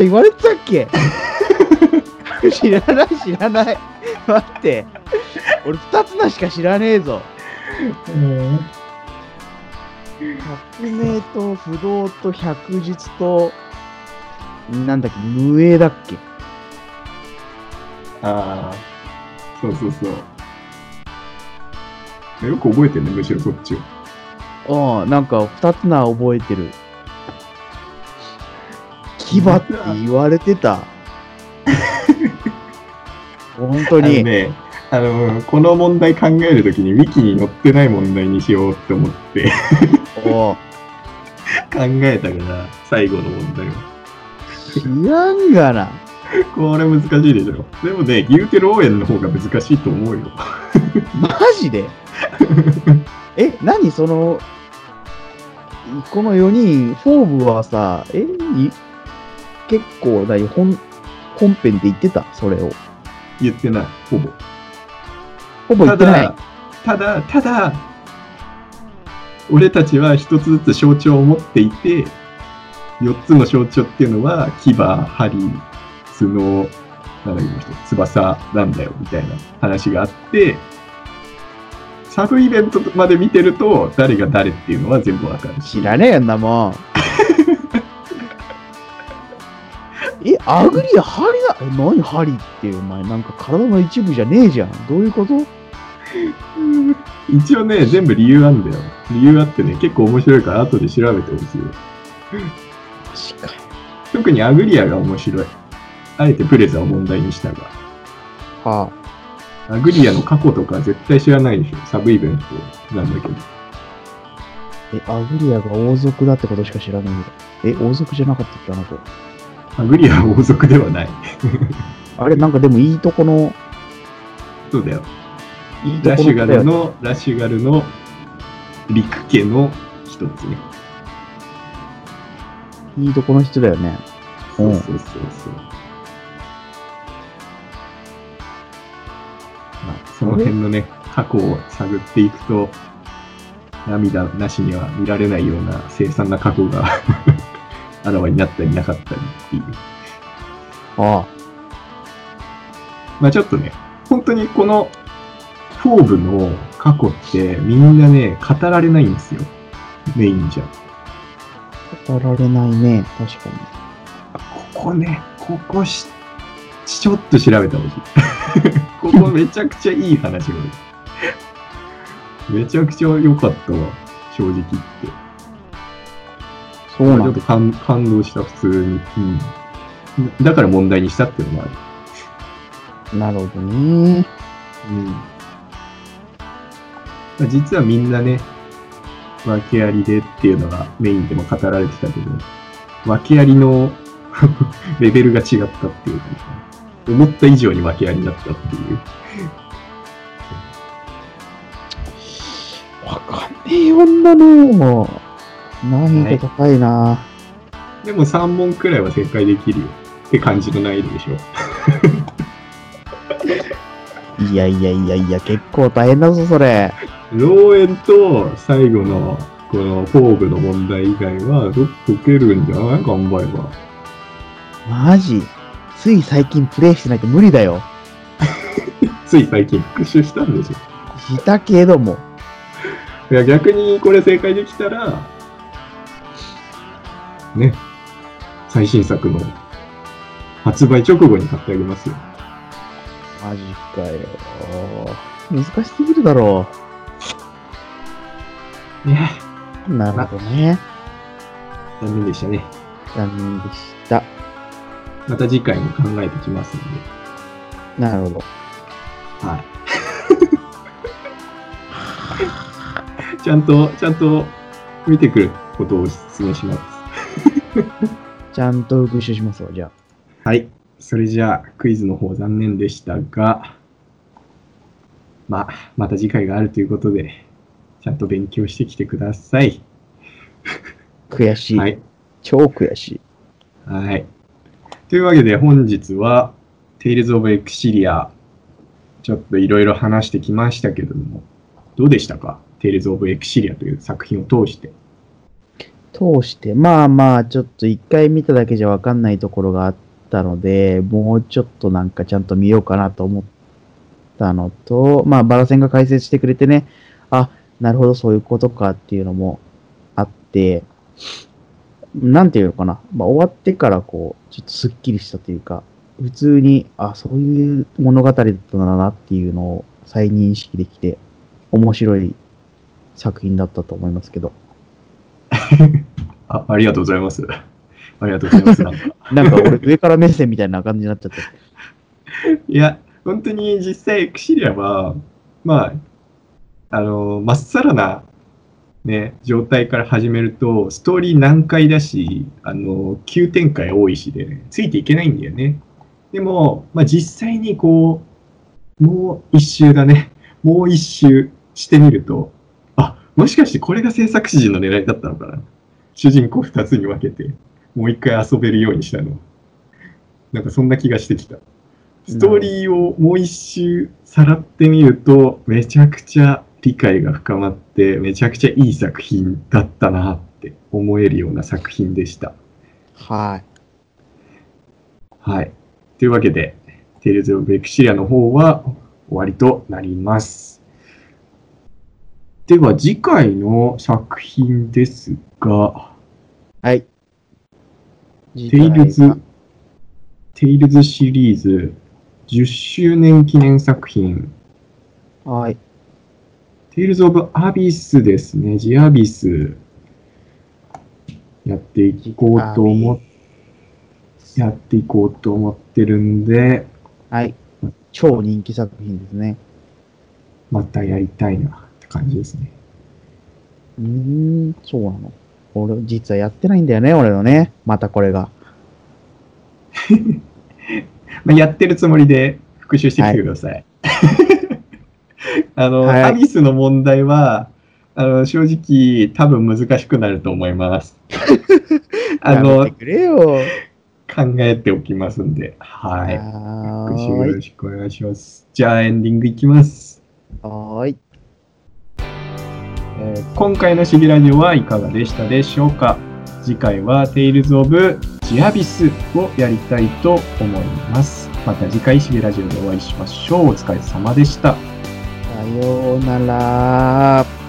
Speaker 2: こと言われてたっけ？知らない知らない。待って。俺二つなしか知らねえぞ。革命と不動と百術と、なんだっけ、無栄だっけ？
Speaker 1: ああ、そうそうそう。よく覚えてるね、むしろそっちを。
Speaker 2: ああ、なんか二つな覚えてる。牙って言われてた。本当
Speaker 1: あの
Speaker 2: に。
Speaker 1: ね、あの、この問題考えるときに、ウィキに載ってない問題にしようって思って考えたから、最後の問題は。
Speaker 2: 知らんがな。
Speaker 1: これ難しいでしょ。でもね、ギューテル応援の方が難しいと思うよ。
Speaker 2: マジで？え、何その、この4人、フォーブはさ、え、い結構何本、本編で言ってた？それを。
Speaker 1: 言ってない、ほぼ。
Speaker 2: ほぼ言ってない。
Speaker 1: ただ、ただ、ただ、俺たちは一つずつ象徴を持っていて、4つの象徴っていうのは、牙、針、角、なんだっけ翼なんだよ、みたいな話があって、サブイベントまで見てると、誰が誰っていうのは全部わかるし。
Speaker 2: 知らねえよんなもん。え、アグリア、ハリだえ、何ハリって、お前、なんか体の一部じゃねえじゃん。どういうこと？
Speaker 1: う ん一応ね、全部理由あんだよ。理由あってね、結構面白いから後で調べてほしいよ。
Speaker 2: マジかよ。
Speaker 1: 特にアグリアが面白い。あえてプレザを問題にしたが。
Speaker 2: は
Speaker 1: アグリアの過去とか絶対知らないでしょ。サブイベントなんだけど。
Speaker 2: あ、え、アグリアが王族だってことしか知らないけど。え、王族じゃなかったっけ、あの子。
Speaker 1: アグリ王族ではない。
Speaker 2: あれ、なんかでもいいとこの、
Speaker 1: そうだよ。
Speaker 2: いいと
Speaker 1: ラシュガ
Speaker 2: この子だよね。
Speaker 1: ルの、ラシュガルの陸家の一つね。
Speaker 2: いいとこの人だよね。
Speaker 1: そうそうそうそう。まあ、その辺のね、過去を探っていくと、涙なしには見られないような凄惨な過去があらわになったりなかったりっていう。
Speaker 2: あ
Speaker 1: まあちょっとね、本当にこのフォーブの過去ってみんなね、語られないんですよ。メインじゃ。
Speaker 2: あ、語られないね。確かに。
Speaker 1: ここね、ここし、ちょっと調べてほしい。ここめちゃくちゃいい話がある。めちゃくちゃ良かったわ、正直言って。
Speaker 2: そうなんだ。
Speaker 1: ちょっと感感動した、普通に。うん。だから問題にしたっていうのもある。
Speaker 2: なるほどね。
Speaker 1: うん。実はみんなね、訳ありでっていうのがメインでも語られてたけど、訳ありの レベルが違ったっていうか、思った以上に訳ありだったっていう。
Speaker 2: わかんねえよ、女の。難易度高いな。
Speaker 1: でも3問くらいは正解できるよって感じの難易度でしょ。
Speaker 2: いやいやいやいや、結構大変だぞ、それ。
Speaker 1: ローエンと最後のこのフォーブの問題以外はど解けるんじゃない？頑張れば。
Speaker 2: マジ？つい最近プレイしてないと無理だよ。
Speaker 1: つい最近復習したんでしょ。
Speaker 2: したけども。
Speaker 1: いや、逆にこれ正解できたら、ね、最新作の発売直後に買ってあげますよ。
Speaker 2: マジかよ。難しすぎるだろ
Speaker 1: ね、
Speaker 2: う。なるほどね。
Speaker 1: 残念でしたね。
Speaker 2: 残念でした。
Speaker 1: また次回も考えてきますので。
Speaker 2: なるほど。
Speaker 1: はい。ちゃんと、ちゃんと見てくることをお勧めします。
Speaker 2: ちゃんと復習しますわ、じゃ
Speaker 1: はい。それじゃあ、クイズの方残念でしたが、まあ、また次回があるということで、ちゃんと勉強してきてください。
Speaker 2: あ。悔しい。
Speaker 1: はい。
Speaker 2: 超悔しい。
Speaker 1: はい。というわけで、本日は、Tales of Exilia、ちょっといろいろ話してきましたけれども、どうでしたか ?Tales of Exilia という作品を通して。
Speaker 2: 通して、まあまあ、ちょっと一回見ただけじゃわかんないところがあったので、もうちょっとなんかちゃんと見ようかなと思ったのと、まあ、バラセンが解説してくれてね、あ、なるほど、そういうことかっていうのもあって、なんていうのかな、まあ、終わってからこう、ちょっとスッキリしたというか、普通に、あ、そういう物語だったんだなっていうのを再認識できて、面白い作品だったと思いますけど。
Speaker 1: あありがとうございます。ありがとうございます。なんか
Speaker 2: なんか俺上から目線みたいな感じになっちゃって。
Speaker 1: いや、本当に実際、エクシリアは、まあ、あの、まっさらな、ね、状態から始めると、ストーリー難解だし、あの、急展開多いしで、ついていけないんだよね。でも、まあ、実際にこう、もう一周だね。もう一周してみると、あ、もしかしてこれが制作指示の狙いだったのかな。主人公二つに分けて、もう一回遊べるようにしたの。なんかそんな気がしてきた。ストーリーをもう一周さらってみると、めちゃくちゃ理解が深まって、めちゃくちゃいい作品だったなって思えるような作品でした。
Speaker 2: はい。
Speaker 1: はい。というわけで、テイルズ・オブ・エクシリアの方は終わりとなります。では次回の作品ですが、
Speaker 2: はい。
Speaker 1: テイルズ、テイルズシリーズ10周年記念作品、
Speaker 2: はい。
Speaker 1: テイルズ・オブ・アビスですね、ジアビス、やっていこうと思っ、やっていこうと思ってるんで、
Speaker 2: はい。超人気作品ですね。
Speaker 1: またやりたいなって感じですね。
Speaker 2: うーん、そうなの。俺、実はやってないんだよね、俺のね。またこれが。
Speaker 1: まあ、やってるつもりで復習してきてください。あの、
Speaker 2: はい
Speaker 1: アビスの問題は、あの正直多分難しくなると思います。あ
Speaker 2: や
Speaker 1: の。考えておきますんで、はい。
Speaker 2: は
Speaker 1: 復習よろ。しくお願いします。じゃあエンディングいきます。
Speaker 2: はーい。
Speaker 1: えー今回のシギラジオはいかがでしたでしょうか？次回は Tales of ジアビスをやりたいと思います。また次回シギラジオでお会いしましょう。お疲れ様でした。
Speaker 2: さようなら。